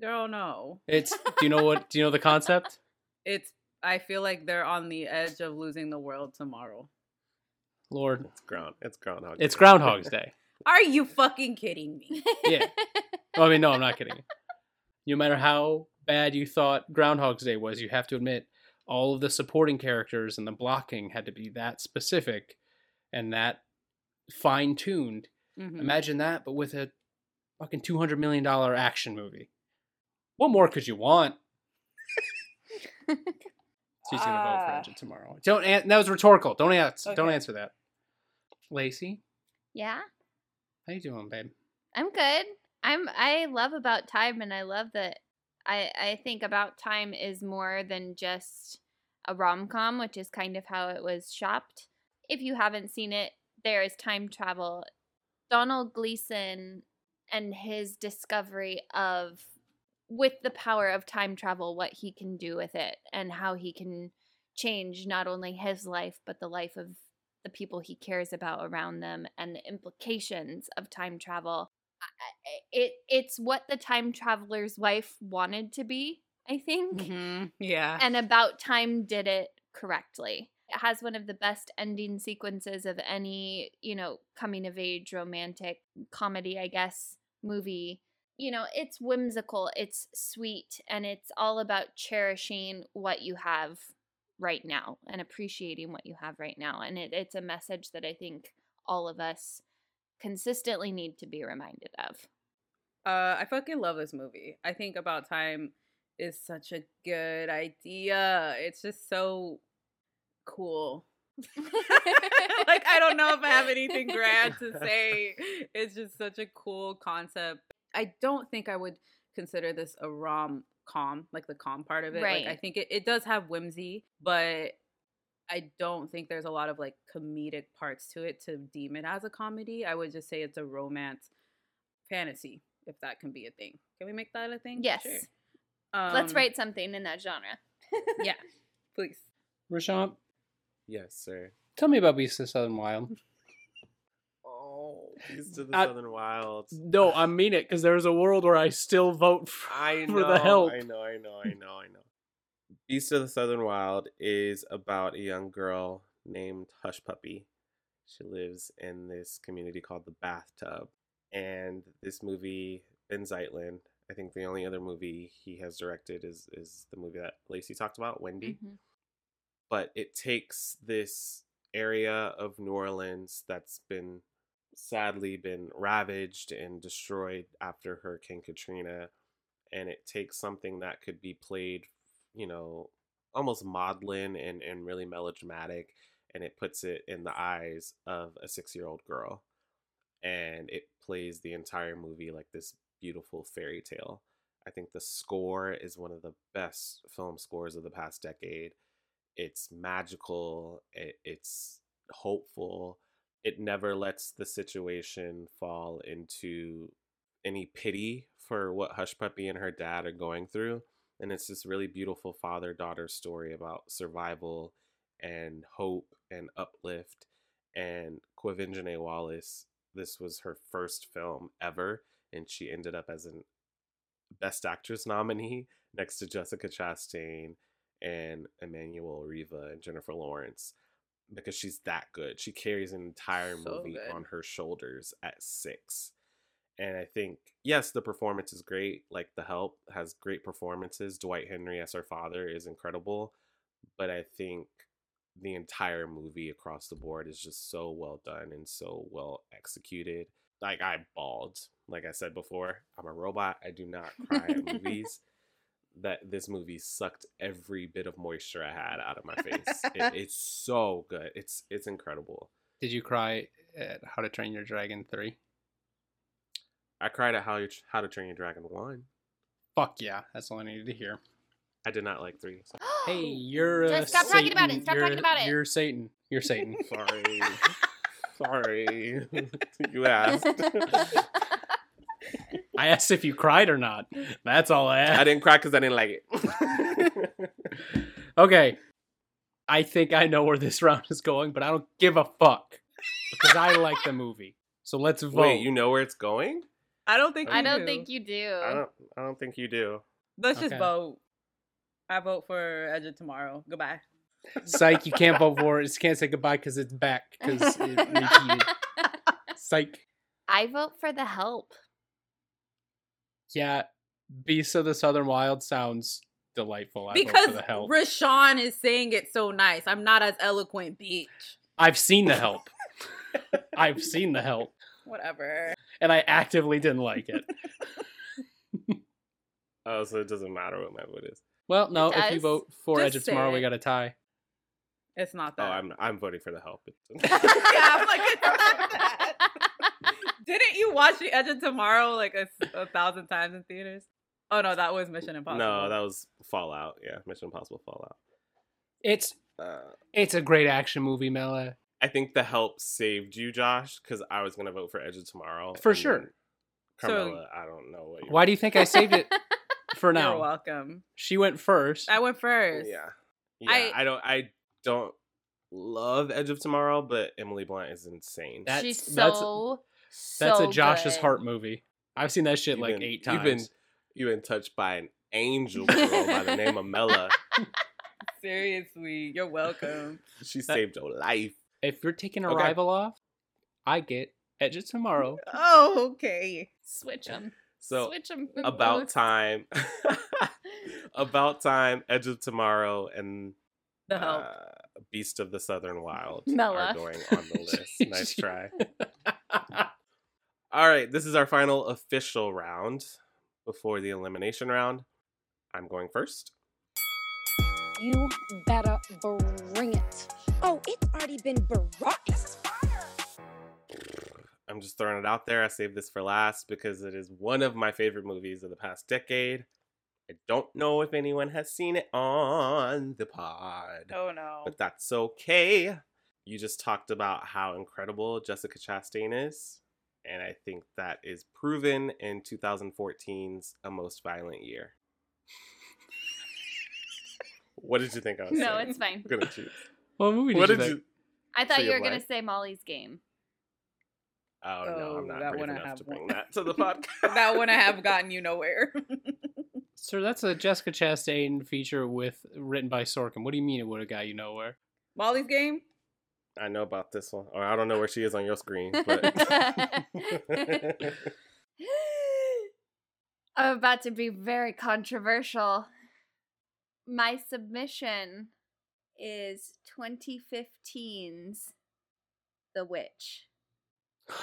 Girl, no. It's do you know what do you know the concept? [laughs] It's I feel like they're on the edge of losing the world tomorrow. Lord. It's ground it's groundhog Day. It's Groundhog's Day. [laughs] Are you fucking kidding me? Yeah. [laughs] Oh, I mean, no, I'm not kidding. No matter how bad you thought Groundhog's Day was, you have to admit all of the supporting characters and the blocking had to be that specific and that fine tuned. Mhm. Imagine that, but with a fucking two hundred million dollar action movie. What more could you want? She's gonna vote for. Edge of Tomorrow. Don't. An- that was rhetorical. Don't answer. Don't answer that. Lacey, Yeah, how you doing, babe? I'm good. I'm I love about time and I love that I I think about time is more than just a rom-com, which is kind of how it was shopped. If you haven't seen it, there is time travel. Domhnall Gleeson and his discovery of with the power of time travel what he can do with it and how he can change not only his life but the life of the people he cares about around them and the implications of time travel it it's what the time traveler's wife wanted to be i think Mm-hmm. Yeah. and about time did it correctly it has one of the best ending sequences of any you know coming of age romantic comedy i guess movie you know it's whimsical it's sweet and it's all about cherishing what you have right now and appreciating what you have right now and it, it's a message that i think all of us consistently need to be reminded of Uh, I fucking love this movie. I think About Time is such a good idea. It's just so cool. [laughs] like I don't know if I have anything grand to say. [laughs] It's just such a cool concept. I don't think I would consider this a rom com, like the calm part of it. Like I think it, it does have whimsy, but I don't think there's a lot of like comedic parts to it to deem it as a comedy. I would just say it's a romance fantasy, if that can be a thing. Can we make that a thing? Yes. Sure. let's Um, write something in that genre Yeah, [laughs] please. Rashawn, Yes, sir. tell me about Beast of the Southern Wild. Oh, Beast of the I- Southern Wilds. No, I [sighs] mean it because there's a world where I still vote for, I [laughs] for the help. I know, I know, I know, I know. Beast of the Southern Wild is about a young girl named Hush Puppy. She lives in this community called the Bathtub. And this movie, Benh Zeitlin, I think the only other movie he has directed is is the movie that Lacey talked about, Wendy. Mhm. But it takes this area of New Orleans that's been sadly been ravaged and destroyed after Hurricane Katrina and it takes something that could be played, you know, almost maudlin and, and really melodramatic and it puts it in the eyes of a six year old girl. And it plays the entire movie like this beautiful fairy tale. I think the score is one of the best film scores of the past decade. It's magical, it, it's hopeful. It never lets the situation fall into any pity for what Hush Puppy and her dad are going through. And it's this really beautiful father daughter story about survival and hope and uplift. and Quvenzhané Wallis. This was her first film ever, and she ended up as an Best Actress nominee next to Jessica Chastain and Emmanuelle Riva and Jennifer Lawrence because she's that good. She carries an entire So movie good. on her shoulders at six. And I think, yes, the performance is great. Like The Help has great performances. Dwight Henry as her father is incredible. But I think the entire movie across the board is just so well done and so well executed. Like I bawled. Like I said before, I'm a robot. I do not cry at [laughs] movies. That this movie sucked every bit of moisture I had out of my face. It, [laughs] it's so good. It's it's incredible. Did you cry at How to Train Your Dragon 3? I cried at How You How to Train Your Dragon one. Fuck yeah, that's all I needed to hear. I did not like three. so- [gasps] Hey, you're uh, Just stop talking about it. Stop You're- talking about it. You're Satan. You're Satan. [laughs] Sorry. [laughs] Sorry. you asked. I asked if you cried or not. That's all I asked. I didn't cry because I didn't like it. [laughs] Okay. I think I know where this [laughs] round is going, but I don't give a fuck because I like the movie. So let's vote. Wait, you know where it's going? I don't think I you don't do. think you do. I don't. I don't think you do. Let's just vote. I vote for Edge of Tomorrow. Goodbye. Psych, you can't vote for it. You can't say goodbye because it's back because it repeated. [laughs] Psych. I vote for the help. Yeah, Beasts of the Southern Wild sounds delightful. I vote because for the help. Rashawn is saying it so nice. I'm not as eloquent, beach. I've seen the help. [laughs] I've seen the help, Whatever. and I actively didn't like it. [laughs] [laughs] Oh, so it doesn't matter what my vote is. Well, no, It if you vote for Just Edge of say Tomorrow, we got a tie. It's not oh, that. Oh. I'm. I'm voting for the help. yeah, I'm like, it's not that. Didn't you watch The Edge of Tomorrow like a, a thousand times in theaters? Oh no, that was Mission Impossible. no, that was Fallout. Yeah, Mission Impossible Fallout. It's Uh, it's a great action movie, Mela. I think the help saved you, Josh, because I was gonna vote for Edge of Tomorrow For sure. then Carmela, I don't know what. You're Why do you think I saved it [laughs] for now? You're now? welcome. She went first. I went first. Yeah, yeah. I- I, don't. I don't love Edge of Tomorrow, but Emily Blunt is insane. That's She's that's so that's a Josh's good. heart movie. I've seen that shit You've like been- eight You've times. been you've been touched by an angel [laughs] girl by the name of Mela. [laughs] Seriously, you're welcome. [laughs] She saved your life. If you're taking Okay. Arrival off, I get Edge of Tomorrow. oh, okay. Switch them. So Switch them. about time, about time. Edge of Tomorrow and The help. uh, Beast of the Southern Wild Mela. are going on the list. nice try. All right, this is our final official round before the elimination round. I'm going first. You better bring it. Oh, it's already been brought. I'm just throwing it out there. I saved this for last because it is one of my favorite movies of the past decade. I don't know if anyone has seen it on the pod, Oh no. but that's okay. You just talked about how incredible Jessica Chastain is, and I think that is proven in 2014's A Most Violent Year. what did you think I was No, saying? it's fine. I'm gonna choose. What movie did What you did think? you? I thought So you were gonna say Molly's game. Oh, no, Oh, I'm not that brave I enough have to bring one. that to the [laughs] podcast. that wouldn't have gotten you nowhere. [laughs] Sir, that's a Jessica Chastain feature with written by Sorkin. What do you mean it would have got you nowhere? Molly's game? I know about this one, or I don't know where she is on your screen, [laughs] but [laughs] I'm about to be very controversial. My submission is 2015's The Witch. [laughs]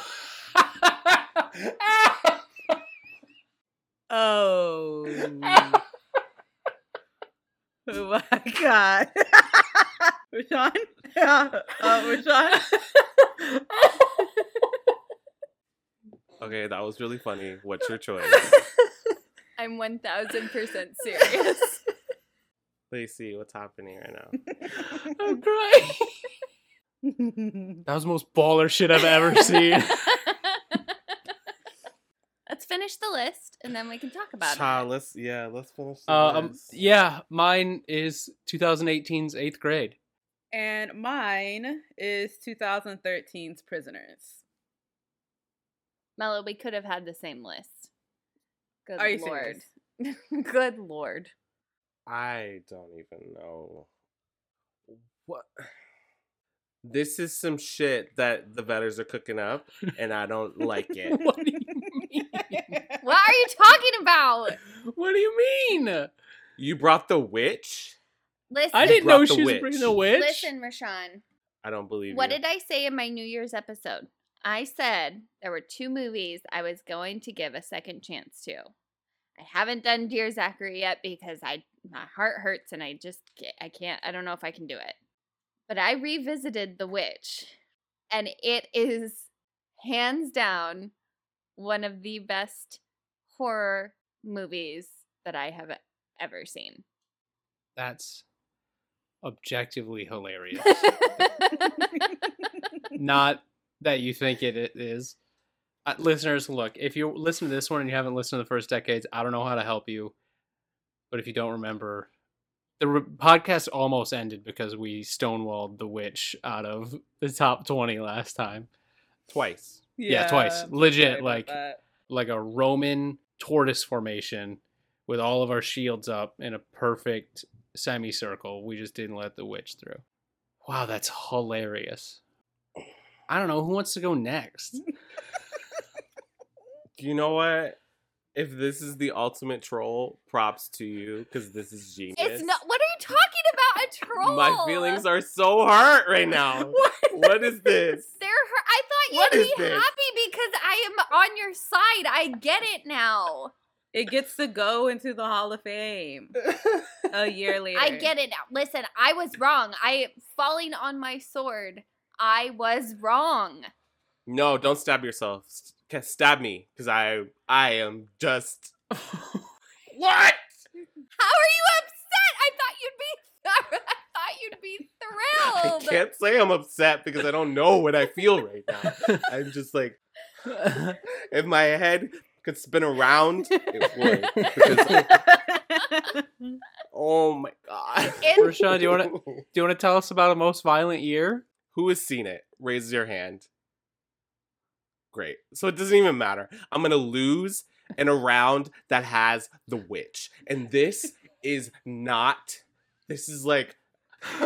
Oh. oh my god. Rashawn? Yeah. Uh, Rashawn? [laughs] okay, that was really funny. What's your choice? [laughs] I'm 1000% serious. [laughs] Lacey, what's happening right now? I'm crying. That was the most baller shit I've ever seen. Let's finish the list and then we can talk about Child, it. let's yeah, let's finish. The Uh, um, list. yeah, mine is 2018's eighth grade. And mine is 2013's Prisoners. Mello, we could have had the same list. Good Are you lord. [laughs] Good lord. I don't even know what. [sighs] This is some shit that the vetters are cooking up, and I don't like [laughs] it. What do you mean? what are you talking about? [laughs] What do you mean? You brought the witch? Listen. I didn't know she was witch. bringing the witch. Listen, Rashawn. I don't believe What you. did I say in my New Year's episode? I said there were two movies I was going to give a second chance to. I haven't done Dear Zachary yet because I my heart hurts and I just I can't I don't know if I can do it. But I revisited The Witch and it is hands down one of the best horror movies that I have ever seen. That's objectively hilarious. [laughs] Not that you think it it is. Uh, listeners, look, if you listen to this one and you haven't listened to the first decades, I don't know how to help you. But if you don't remember, the re- podcast almost ended because we stonewalled the witch out of the top 20 last time. Twice. Yeah, twice. Legit, like that. like a Roman tortoise formation with all of our shields up in a perfect semicircle. We just didn't let the witch through. Wow, that's hilarious. I don't know who wants to go next. [laughs] Do you know what? If this is the ultimate troll, props to you because this is genius. It's not what are you talking about? A troll. My feelings are so hurt right now. [laughs] what? what is this? [laughs] They're hurt. I thought you'd is be this? happy because I am on your side. I get it now. It gets to go into the Hall of Fame a year [laughs] later. I get it now. Listen, I was wrong. I falling on my sword. I was wrong. No, don't stab yourself. Stab me because I I am just [laughs] what? How are you upset? I thought you'd be. [laughs] I thought you'd be thrilled. I can't say I'm upset because I don't know what I feel right now. I'm just like, if my head could spin around, it would. Because, [laughs] oh my god. Rashawn, do you want to do you want to tell us about a most violent year? Who has seen it? Raise your hand. Great. So it doesn't even matter. I'm gonna lose in a round that has the witch, and this is not. This is like [laughs]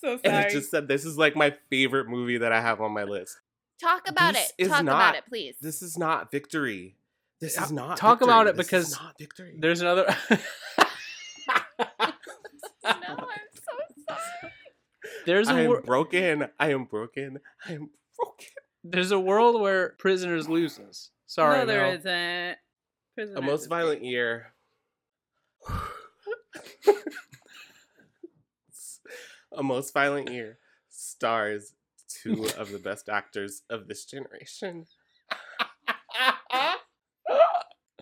so And I just said this is like my favorite movie that I have on my list. Talk about This it. is Talk about not- it, please. This is not victory. This is not Talk victory. about it This is because not victory. there's another. [laughs] No, I'm so sorry. There's a I am wor- broken. I am broken. I am broken. there's a world where prisoners loses. Sorry, no, there Mel. isn't. a most is violent year. [laughs] [laughs] a most violent year stars two of the best actors of this generation. [laughs]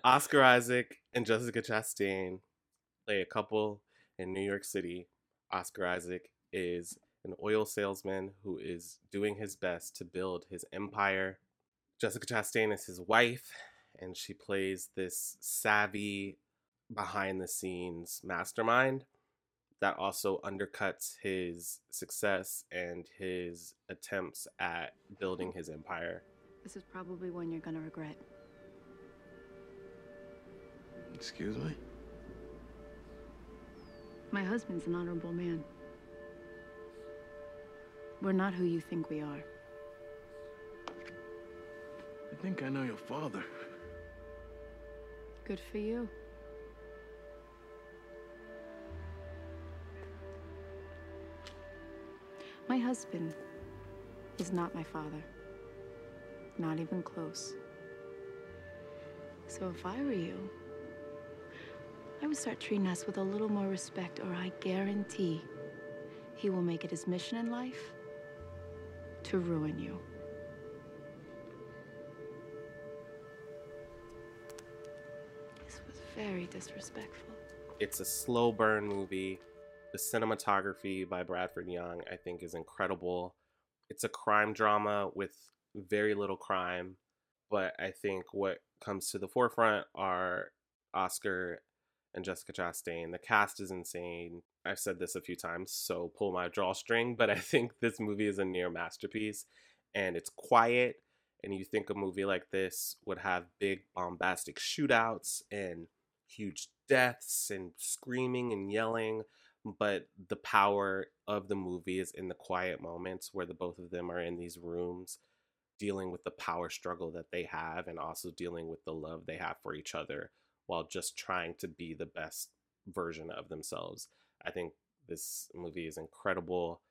Oscar Isaac and Jessica Chastain play a couple in New York City. Oscar Isaac is an oil salesman who is doing his best to build his empire. Jessica Chastain is his wife, and she plays this savvy, behind the scenes mastermind that also undercuts his success and his attempts at building his empire. This is probably one you're gonna regret. Excuse me? My husband's an honorable man. We're not who you think we are. I think I know your father. Good for you. Husband is not my father. Not even close. So if I were you, I would start treating us with a little more respect, or I guarantee he will make it his mission in life to ruin you. This was very disrespectful. It's a slow burn movie. The cinematography by Bradford Young, I think, is incredible. It's a crime drama with very little crime, but I think what comes to the forefront are Oscar and Jessica Chastain. The cast is insane. I've said this a few times, so pull my drawstring, but I think this movie is a near masterpiece and it's quiet. And you think a movie like this would have big bombastic shootouts and huge deaths and screaming and yelling, but the power of the movie is in the quiet moments where the both of them are in these rooms dealing with the power struggle that they have and also dealing with the love they have for each other while just trying to be the best version of themselves. I think this movie is incredible.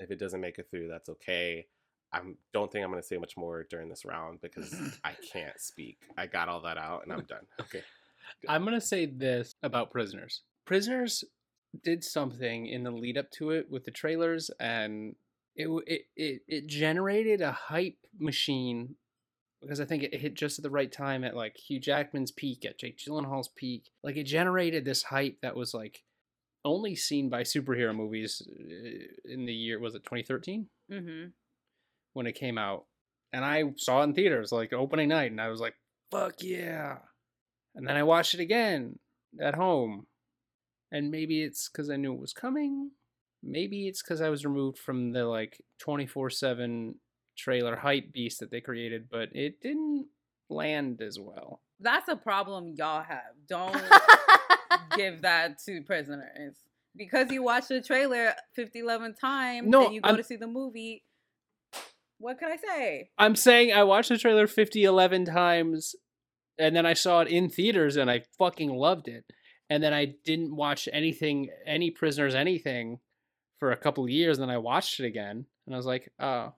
If it doesn't make it through, that's okay. I don't think I'm going to say much more during this round because [laughs] I can't speak. I got all that out and I'm [laughs] done. Okay. I'm gonna say this about Prisoners. Prisoners did something in the lead up to it with the trailers, and it it it, it generated a hype machine because I think it hit just at the right time at like Hugh Jackman's peak, at Jake Gyllenhaal's peak. Like it generated this hype that was like only seen by superhero movies uh, in the year was it 2013 Mm-hmm. when it came out, and I saw it in theaters like opening night, and I was like, "Fuck yeah!" And then I watched it again at home, and maybe it's because I knew it was coming. Maybe it's because I was removed from the like 24 7 trailer hype beast that they created, but it didn't land as well. That's a problem y'all have. Don't [laughs] give that to prisoners. Because you watch the trailer 50, 11 times No, and you go I'm- to see the movie. What can I say? I'm saying I watched the trailer 50, 11 times, and then I saw it in theaters and I fucking loved it. And then I didn't watch anything, any prisoners, anything for a couple of years. And then I watched it again and I was like, oh.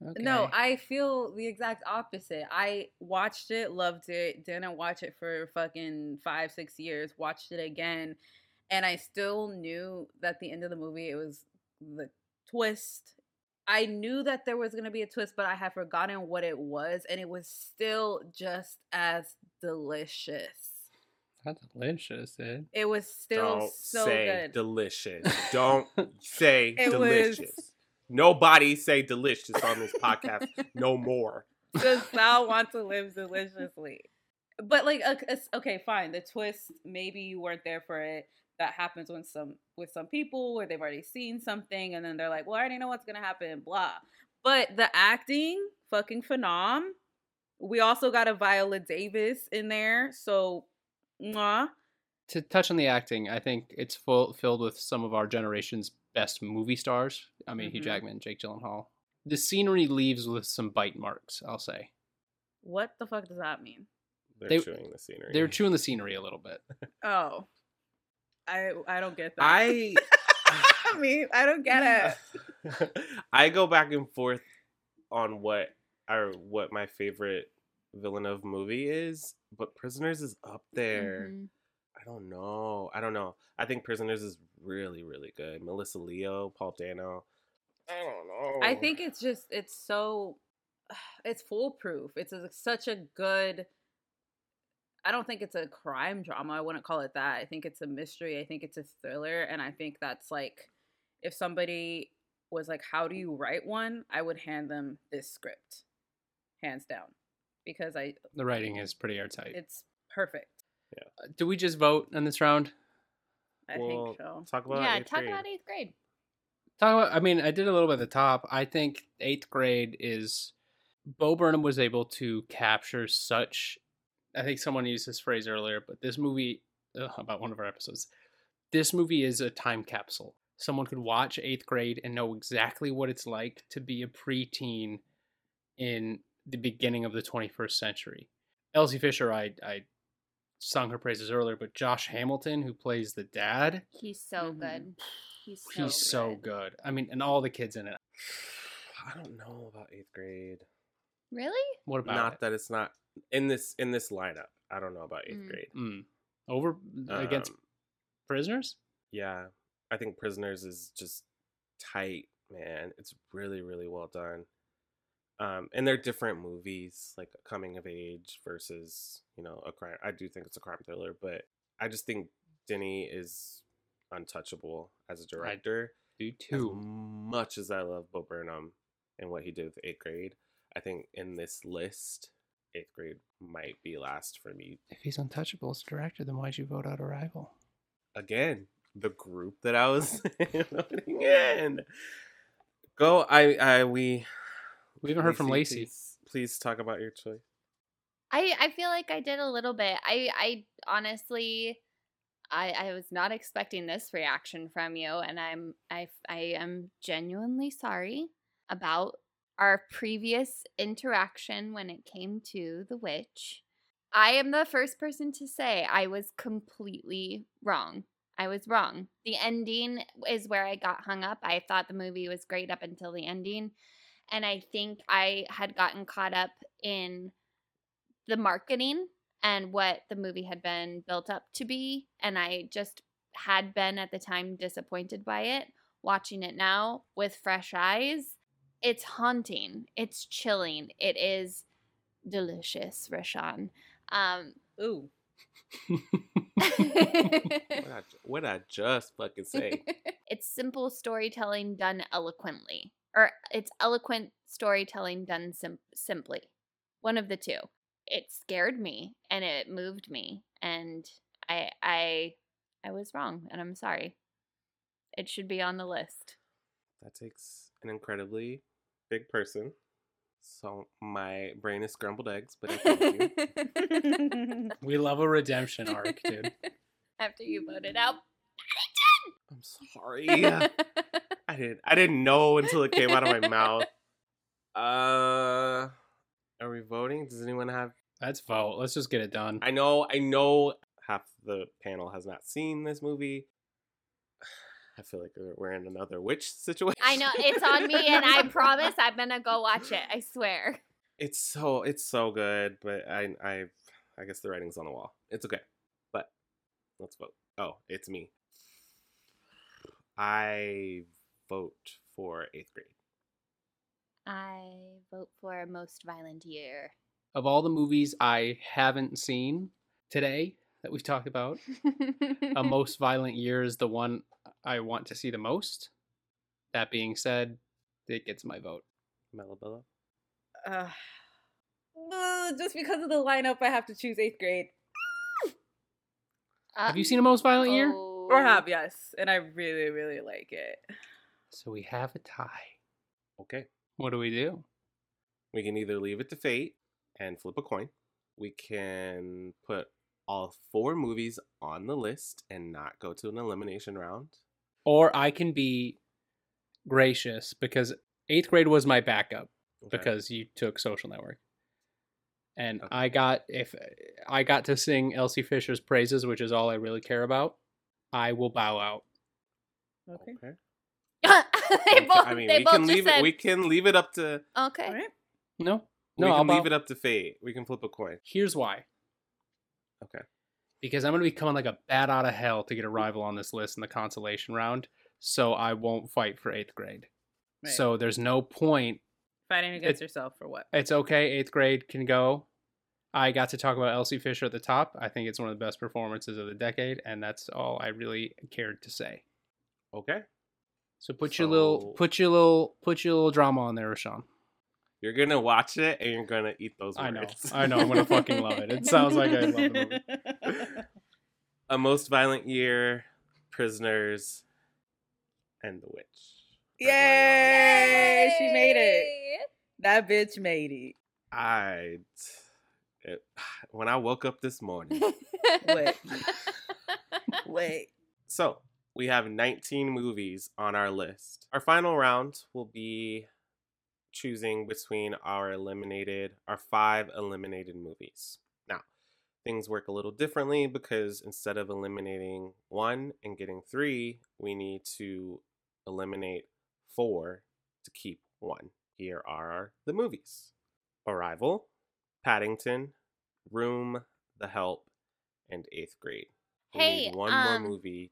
Okay. No, I feel the exact opposite. I watched it, loved it, didn't watch it for fucking five, six years, watched it again, and I still knew that the end of the movie it was the twist. I knew that there was gonna be a twist, but I had forgotten what it was, and it was still just as delicious. That's delicious, dude. It was still Don't so say good. delicious. [laughs] Don't say It delicious. was- Nobody say delicious on this podcast no more. does [laughs] Sal want to live deliciously? But like, ok- it's- okay, fine. The twist, maybe you weren't there for it. That happens when some with some people where they've already seen something and then they're like, "Well, I already know what's gonna happen." Blah. But the acting, fucking phenom. We also got a Viola Davis in there, so mwah. To touch on the acting, I think it's full filled with some of our generation's best movie stars. I mean, Hugh Mhm. Jackman, Jake Gyllenhaal. The scenery leaves with some bite marks, I'll say. What the fuck does that mean? They're They- chewing the scenery. They're chewing the scenery a little bit. [laughs] Oh, I I don't get that. I I mean, I don't get it. [laughs] I go back and forth on what or what my favorite Villeneuve movie is, but Prisoners is up there. Mhm. I don't know. I don't know. I think Prisoners is really, really good. Melissa Leo, Paul Dano. I don't know. I think it's just it's so [sighs] it's foolproof. It's a, such a good I don't think it's a crime drama. I wouldn't call it that. I think it's a mystery. I think it's a thriller and I think that's like if somebody was like how do you write one? I would hand them this script. Hands down. Because I The writing is pretty airtight. it's perfect. Yeah. Uh, do we just vote on this round? I Well, think so. Talk about yeah, talk grade. about eighth grade. Talk about, I mean, I did a little bit at the top. I think eighth grade is Bo Burnham was able to capture such. I think someone used this phrase earlier, but this movie ugh, about one of our episodes. This movie is a time capsule. Someone could watch eighth grade and know exactly what it's like to be a preteen in the beginning of the 21st century. Elsie Fisher, I I sung her praises earlier, but Josh Hamilton, who plays the dad, He's so Mm-hmm. good. He's so he's so good. I mean, and all the kids in it. [sighs] I don't know about eighth grade. Really? What about not it? that it's not in this in this lineup. I don't know about eighth Mm. grade. Mm. over against Um, prisoners? Yeah, I think Prisoners is just tight, man. It's really, really well done. Um, and they're different movies, like coming of age versus you know a crime. I do think it's a crime thriller, but I just think Denny is untouchable as a director. Do As too. much as I love Bo Burnham and what he did with eighth grade, I think in this list eighth grade might be last for me. If he's untouchable as a director, then why'd you vote out Arrival? Again, the group that I was [laughs] [laughs] voting in. Go. I. I. We. We haven't heard from Lacey. Please, please talk about your choice. I I feel like I did a little bit. I I honestly I I was not expecting this reaction from you and I'm I I am genuinely sorry about our previous interaction when it came to the witch. I am the first person to say I was completely wrong. I was wrong. The ending is where I got hung up. I thought the movie was great up until the ending. And I think I had gotten caught up in the marketing and what the movie had been built up to be. And I just had been at the time disappointed by it. Watching it now with fresh eyes, it's haunting. It's chilling. It is delicious, Rashawn. Um, Ooh. [laughs] what, I, what I just fucking say. [laughs] it's simple storytelling done eloquently, or it's eloquent storytelling done sim- simply. One of the two. It scared me and it moved me, and I I I was wrong, and I'm sorry. It should be on the list. That takes an incredibly big person. So my brain is scrambled eggs, but I thank you. [laughs] We love a redemption arc, dude. [laughs] After you voted out, I'm sorry. [laughs] I didn't. I didn't know until it came out of my mouth. [laughs] Uh, are we voting? Does anyone have? Let's vote. Let's just get it done. I know. I know. Half the panel has not seen this movie. [sighs] I feel like we're- we're in another witch situation. I know it's on me, and I [laughs] promise I'm gonna go watch it. I swear. It's so it's so good, but I I I guess the writing's on the wall. It's okay. But let's vote. Oh, it's me. I vote for eighth grade. I vote for most violent year. Of all the movies I haven't seen today that we've talked about, A [laughs] Most Violent Year is the one I want to see the most. That being said, it gets my vote. Melabella? Uh, uh, just because of the lineup, I have to choose eighth grade. Have you seen A Most Violent Year? Or have, yes. And I really, really like it. So we have a tie. Okay. What do we do? We can either leave it to fate and flip a coin. We can put all four movies on the list and not go to an elimination round. Or I can be gracious because eighth grade was my backup because you took Social Network. And I got if I got to sing Elsie Fisher's praises, which is all I really care about, I will bow out. Okay. [laughs] they both, I mean, they we both can just leave said, it. We can leave it up to. okay. No, We no, can I'll leave bow- it up to fate. We can flip a coin. Here's why. Okay. Because I'm going to be coming like a bat out of hell to get Arrival on this list in the consolation round, so I won't fight for eighth grade. Right. So there's no point. Fighting against It- yourself for what? It's okay. Eighth grade can go. I got to talk about Elsie Fisher at the top. I think it's one of the best performances of the decade, and that's all I really cared to say. Okay. So put your little, put your little, put your little drama on there, Rashawn. You're gonna watch it and you're gonna eat those words. I know, I know. I'm gonna fucking love it. It sounds like I love the movie. [laughs] A most violent year, prisoners, and the witch. Yay! She made it. That bitch made it. I. It, [sighs] when I woke up this morning. [laughs] Wait. [laughs] Wait. So we have 19 movies on our list. Our final round will be choosing between our eliminated, our five eliminated movies. Now, things work a little differently because instead of eliminating one and getting three, we need to eliminate four to keep one. Here are the movies Arrival, Paddington, Room, The Help, and Eighth Grade. We Hey, need one um, more movie.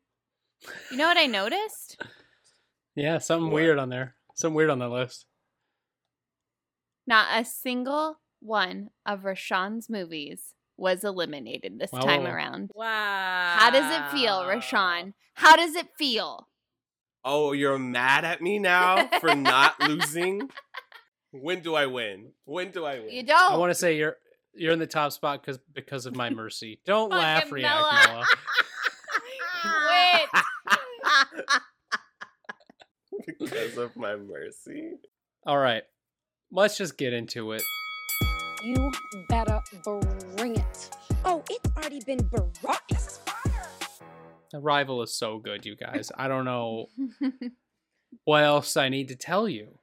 You know what I noticed? Yeah, something What? weird on there. Something weird on that list. Not a single one of Rashawn's movies was eliminated this Wow, time wow, wow. around. Wow. How does it feel, Rashawn? How does it feel? Oh, you're mad at me now for not [laughs] losing? When do I win? When do I win? You don't. I want to say you're You're in the top spot because because of my mercy. Don't laugh, react, Noah. Wait. Because of my mercy. All right, let's just get into it. You better bring it. Oh, it's already been brought. Arrival is so good, you guys. I don't know [laughs] what else I need to tell you.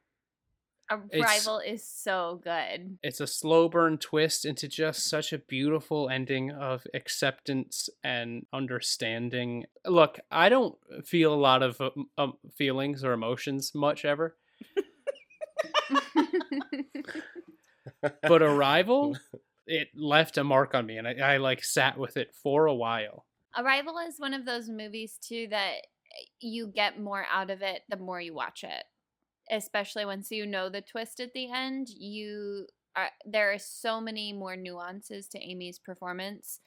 It's- Arrival is so good. It's a slow burn twist into just such a beautiful ending of acceptance and understanding. Look, I don't feel a lot of um, um, feelings or emotions much ever. but Arrival, [laughs] it left a mark on me, and I, I like sat with it for a while. Arrival is one of those movies too that eh, you get more out of it the more you watch it. Especially once you know the twist at the end, you are there are so many more nuances to Amy's performance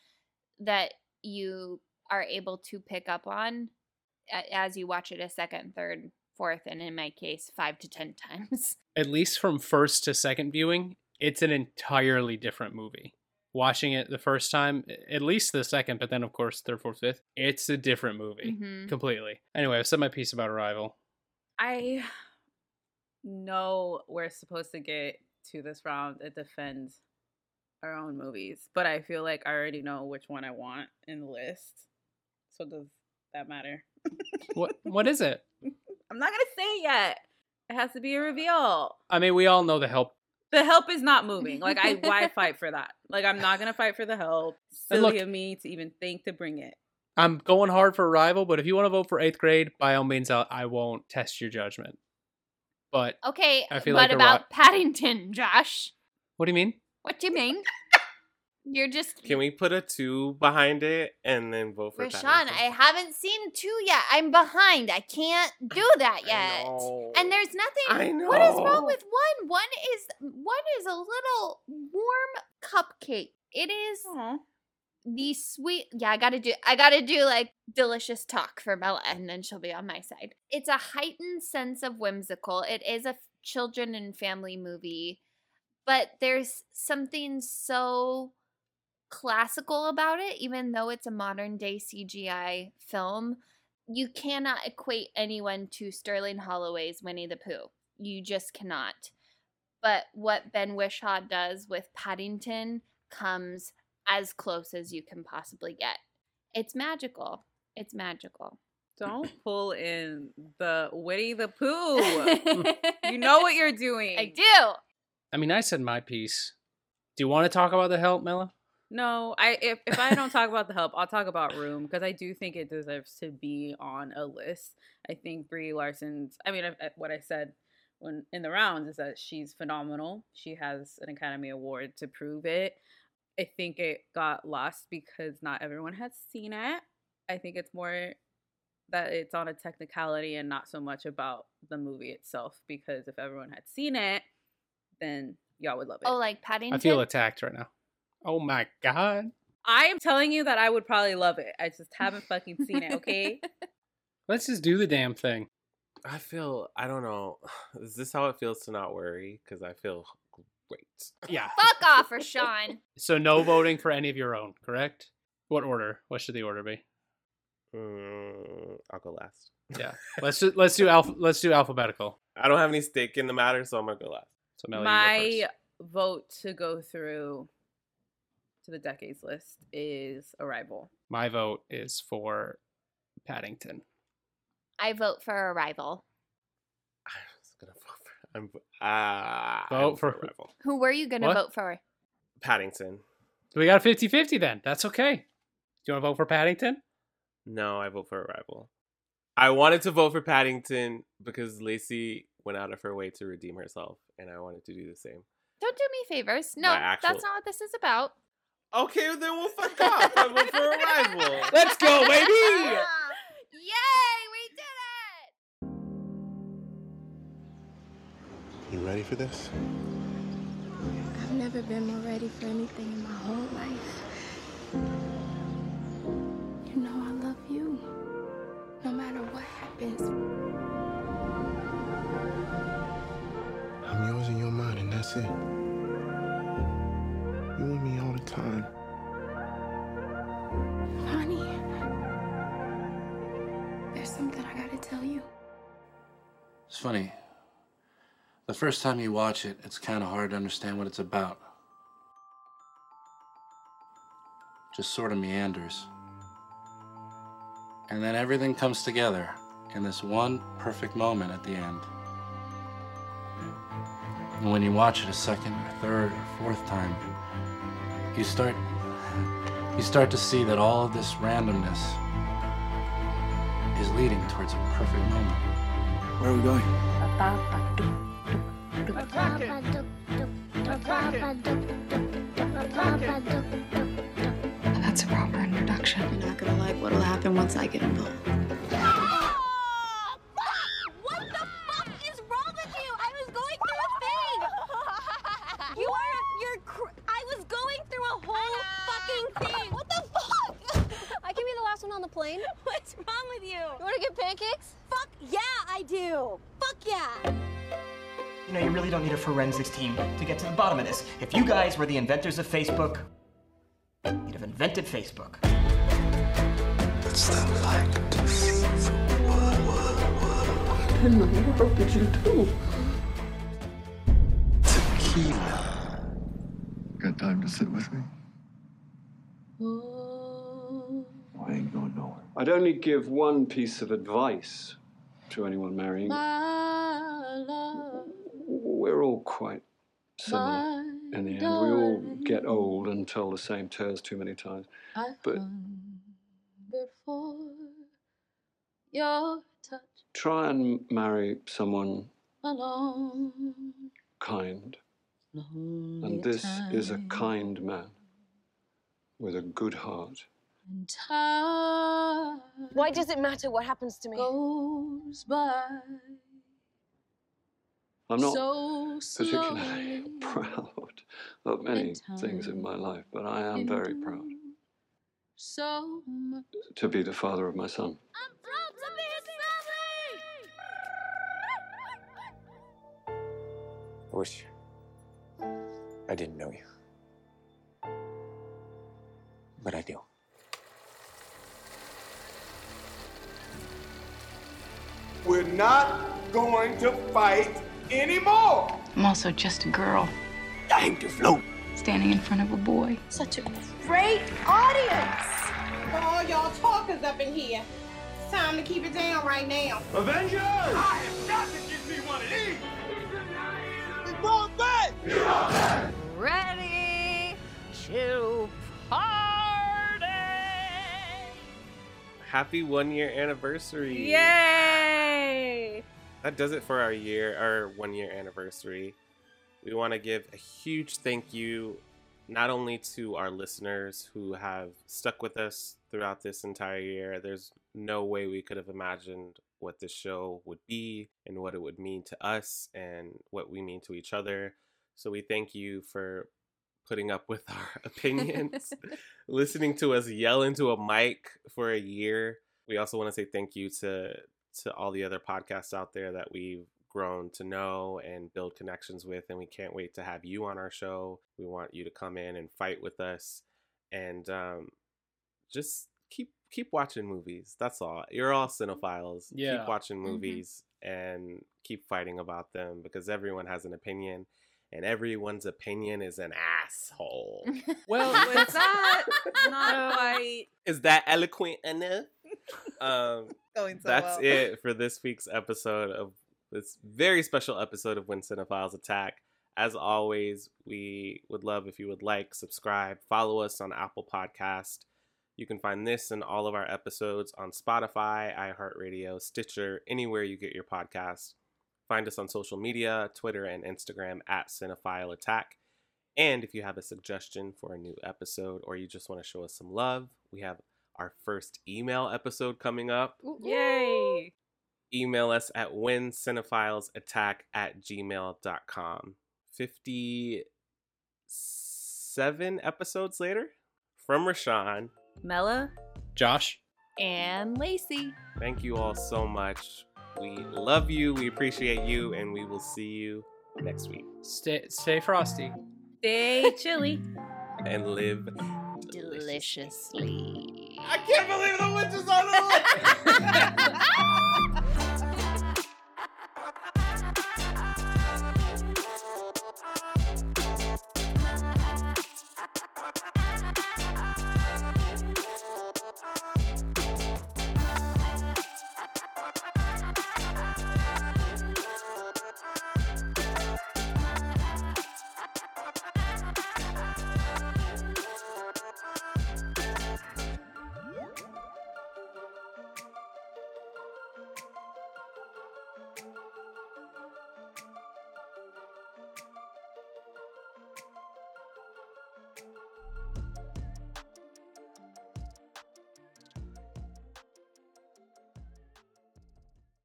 that you are able to pick up on as you watch it a second, third, fourth, and in my case, five to ten [laughs] times. At least from first to second viewing, it's an entirely different movie. Watching it the first time, at least the second, but then of course third, fourth, fifth, it's a different movie Mhm. completely. Anyway, I've said my piece about Arrival. I know we're supposed to get to this round and defend our own movies, but I feel like I already know which one I want in the list. So does that matter? What [laughs] what is it? I'm not gonna say it yet. It has to be a reveal. I mean, we all know the help. The help is not moving. Like I why [laughs] fight for that? Like I'm not gonna fight for the help. Silly look- of me to even think to bring it. I'm going hard for Arrival, but if you want to vote for eighth grade, by all means, I'll, I won't test your judgment. But Okay, I feel what like about ro- Paddington, Josh? what do you mean? What do you mean? You're just Can we put a two behind it and then vote for Rashawn, Paddington? I haven't seen two yet. I'm behind. I can't [sighs] do that yet. know. And there's nothing. I know. What is wrong with one? One is one is a little warm cupcake. It is the sweet. Yeah, I gotta do. I gotta do like delicious talk for Bella, and then she'll be on my side. It's a heightened sense of whimsical. it is a children and family movie, but there's something so classical about it, even though it's a modern day CGI film. You cannot equate anyone to Sterling Holloway's Winnie the Pooh. You just cannot. But what Ben Whishaw does with Paddington comes as close as you can possibly get. It's magical. It's magical. Don't [laughs] pull in the Winnie the Pooh. [laughs] you know what you're doing. I do. I mean, I said my piece. Do you want to talk about the help, Mela? No, I if, if I don't talk about the help, I'll talk about Room because I do think it deserves to be on a list. I think Brie Larson's. I mean, I, I- what I said when in the rounds is that she's phenomenal. She has an Academy Award to prove it. I think it got lost because not everyone has seen it. I think it's more that it's on a technicality and not so much about the movie itself. Because if everyone had seen it, then y'all would love oh, it. Oh, like Paddington? I feel attacked right now. Oh my god. I am telling you that I would probably love it. I just haven't fucking seen it, okay? [laughs] Let's just do the damn thing. I feel I don't know. [sighs] Is this how it feels to not worry? Because I feel great. [laughs] Yeah. Fuck off, Rashawn. [laughs] So no voting for any of your own, correct? What order? What should the order be? Mm, I'll go last. Yeah. [laughs] Let's do, let's do alpha, let's do alphabetical. I don't have any stake in the matter, so I'm gonna go last. So Mela, you go My vote to go through to the decades list is Arrival. My vote is for Paddington. I vote for Arrival. I'm ah Vote I'm for- Arrival. Who were you gonna What? vote for? Paddington. So we got a 50-50 then. That's okay. Do you want to vote for Paddington? No, I vote for Arrival. I wanted to vote for Paddington because Lacey went out of her way to redeem herself, and I wanted to do the same. Don't do me favors. No, actual- that's not what this is about. Okay, then we'll fuck off. I vote for Arrival. [laughs] Let's go, baby! [laughs] Yay, ready for this? I've never been more ready for anything in my whole life. You know I love you, no matter what happens. I'm yours in your mind, and that's it. You and me all the time. Bonnie, there's something I gotta tell you. It's funny. The first time you watch it, it's kind of hard to understand what it's about. Just sort of meanders. And then everything comes together in this one perfect moment at the end. And when you watch it a second or third or fourth time, you start you start to see that all of this randomness is leading towards a perfect moment. Where are we going? That's a proper introduction. You're not gonna like what'll happen once I get involved. Forensics team to get to the bottom of this. If you guys were the inventors of Facebook, you'd have invented Facebook. What's that like to feel What in the world did you do? tequila? Got time to sit with me? I ain't going nowhere. I'd only give one piece of advice to anyone marrying. We're all quite similar in the end. We all get old and tell the same tales too many times. But Before your touch try and marry someone alone. kind. And this is a kind man with a good heart. Why does it matter what happens to me? Goes by I'm not so particularly [laughs] proud of many things in my life, but I am very proud So to be the father of my son. I'm proud to be his father! I wish I didn't know you. But I do. We're not going to fight anymore. I'm also just a girl Time to float. standing in front of a boy. Such a great audience. All y'all talkers up in here. It's time to keep it down right now. Avengers! I have got to give me one of these. We brought back. Ready to party. Happy one year anniversary. Yay! That does it for our year, our one year anniversary. We want to give a huge thank you not only to our listeners who have stuck with us throughout this entire year. There's no way we could have imagined what this show would be and what it would mean to us and what we mean to each other. So we thank you for putting up with our [laughs] opinions, [laughs] listening to us yell into a mic for a year. We also want to say thank you to to all the other podcasts out there that we've grown to know and build connections with and we can't wait to have you on our show. We want you to come in and fight with us and um just keep keep watching movies. That's all. You're all cinephiles. Yeah. Keep watching Mhm. movies and keep fighting about them because everyone has an opinion and everyone's opinion is an asshole. [laughs] Well, was that not [laughs] quite Is that eloquent enough? [laughs] Um, going so that's well? it for this week's episode of this very special episode of When Cinephiles Attack. As always, we would love if you would like, subscribe, follow us on Apple Podcast. You can find this and all of our episodes on Spotify, iHeartRadio, Stitcher, anywhere you get your podcasts. Find us on social media, Twitter and Instagram at Cinephile Attack. And if you have a suggestion for a new episode or you just want to show us some love, we have our first email episode coming up. Yay! Email us at whencinephilesattack at gmail.com. 57 episodes later from Rashawn. Mela? Josh? And Lacey. Thank you all so much. We love you, we appreciate you, and we will see you next week. Stay stay frosty. Stay chilly. [laughs] And live Deliciously. I can't believe the witch is on the list. [laughs]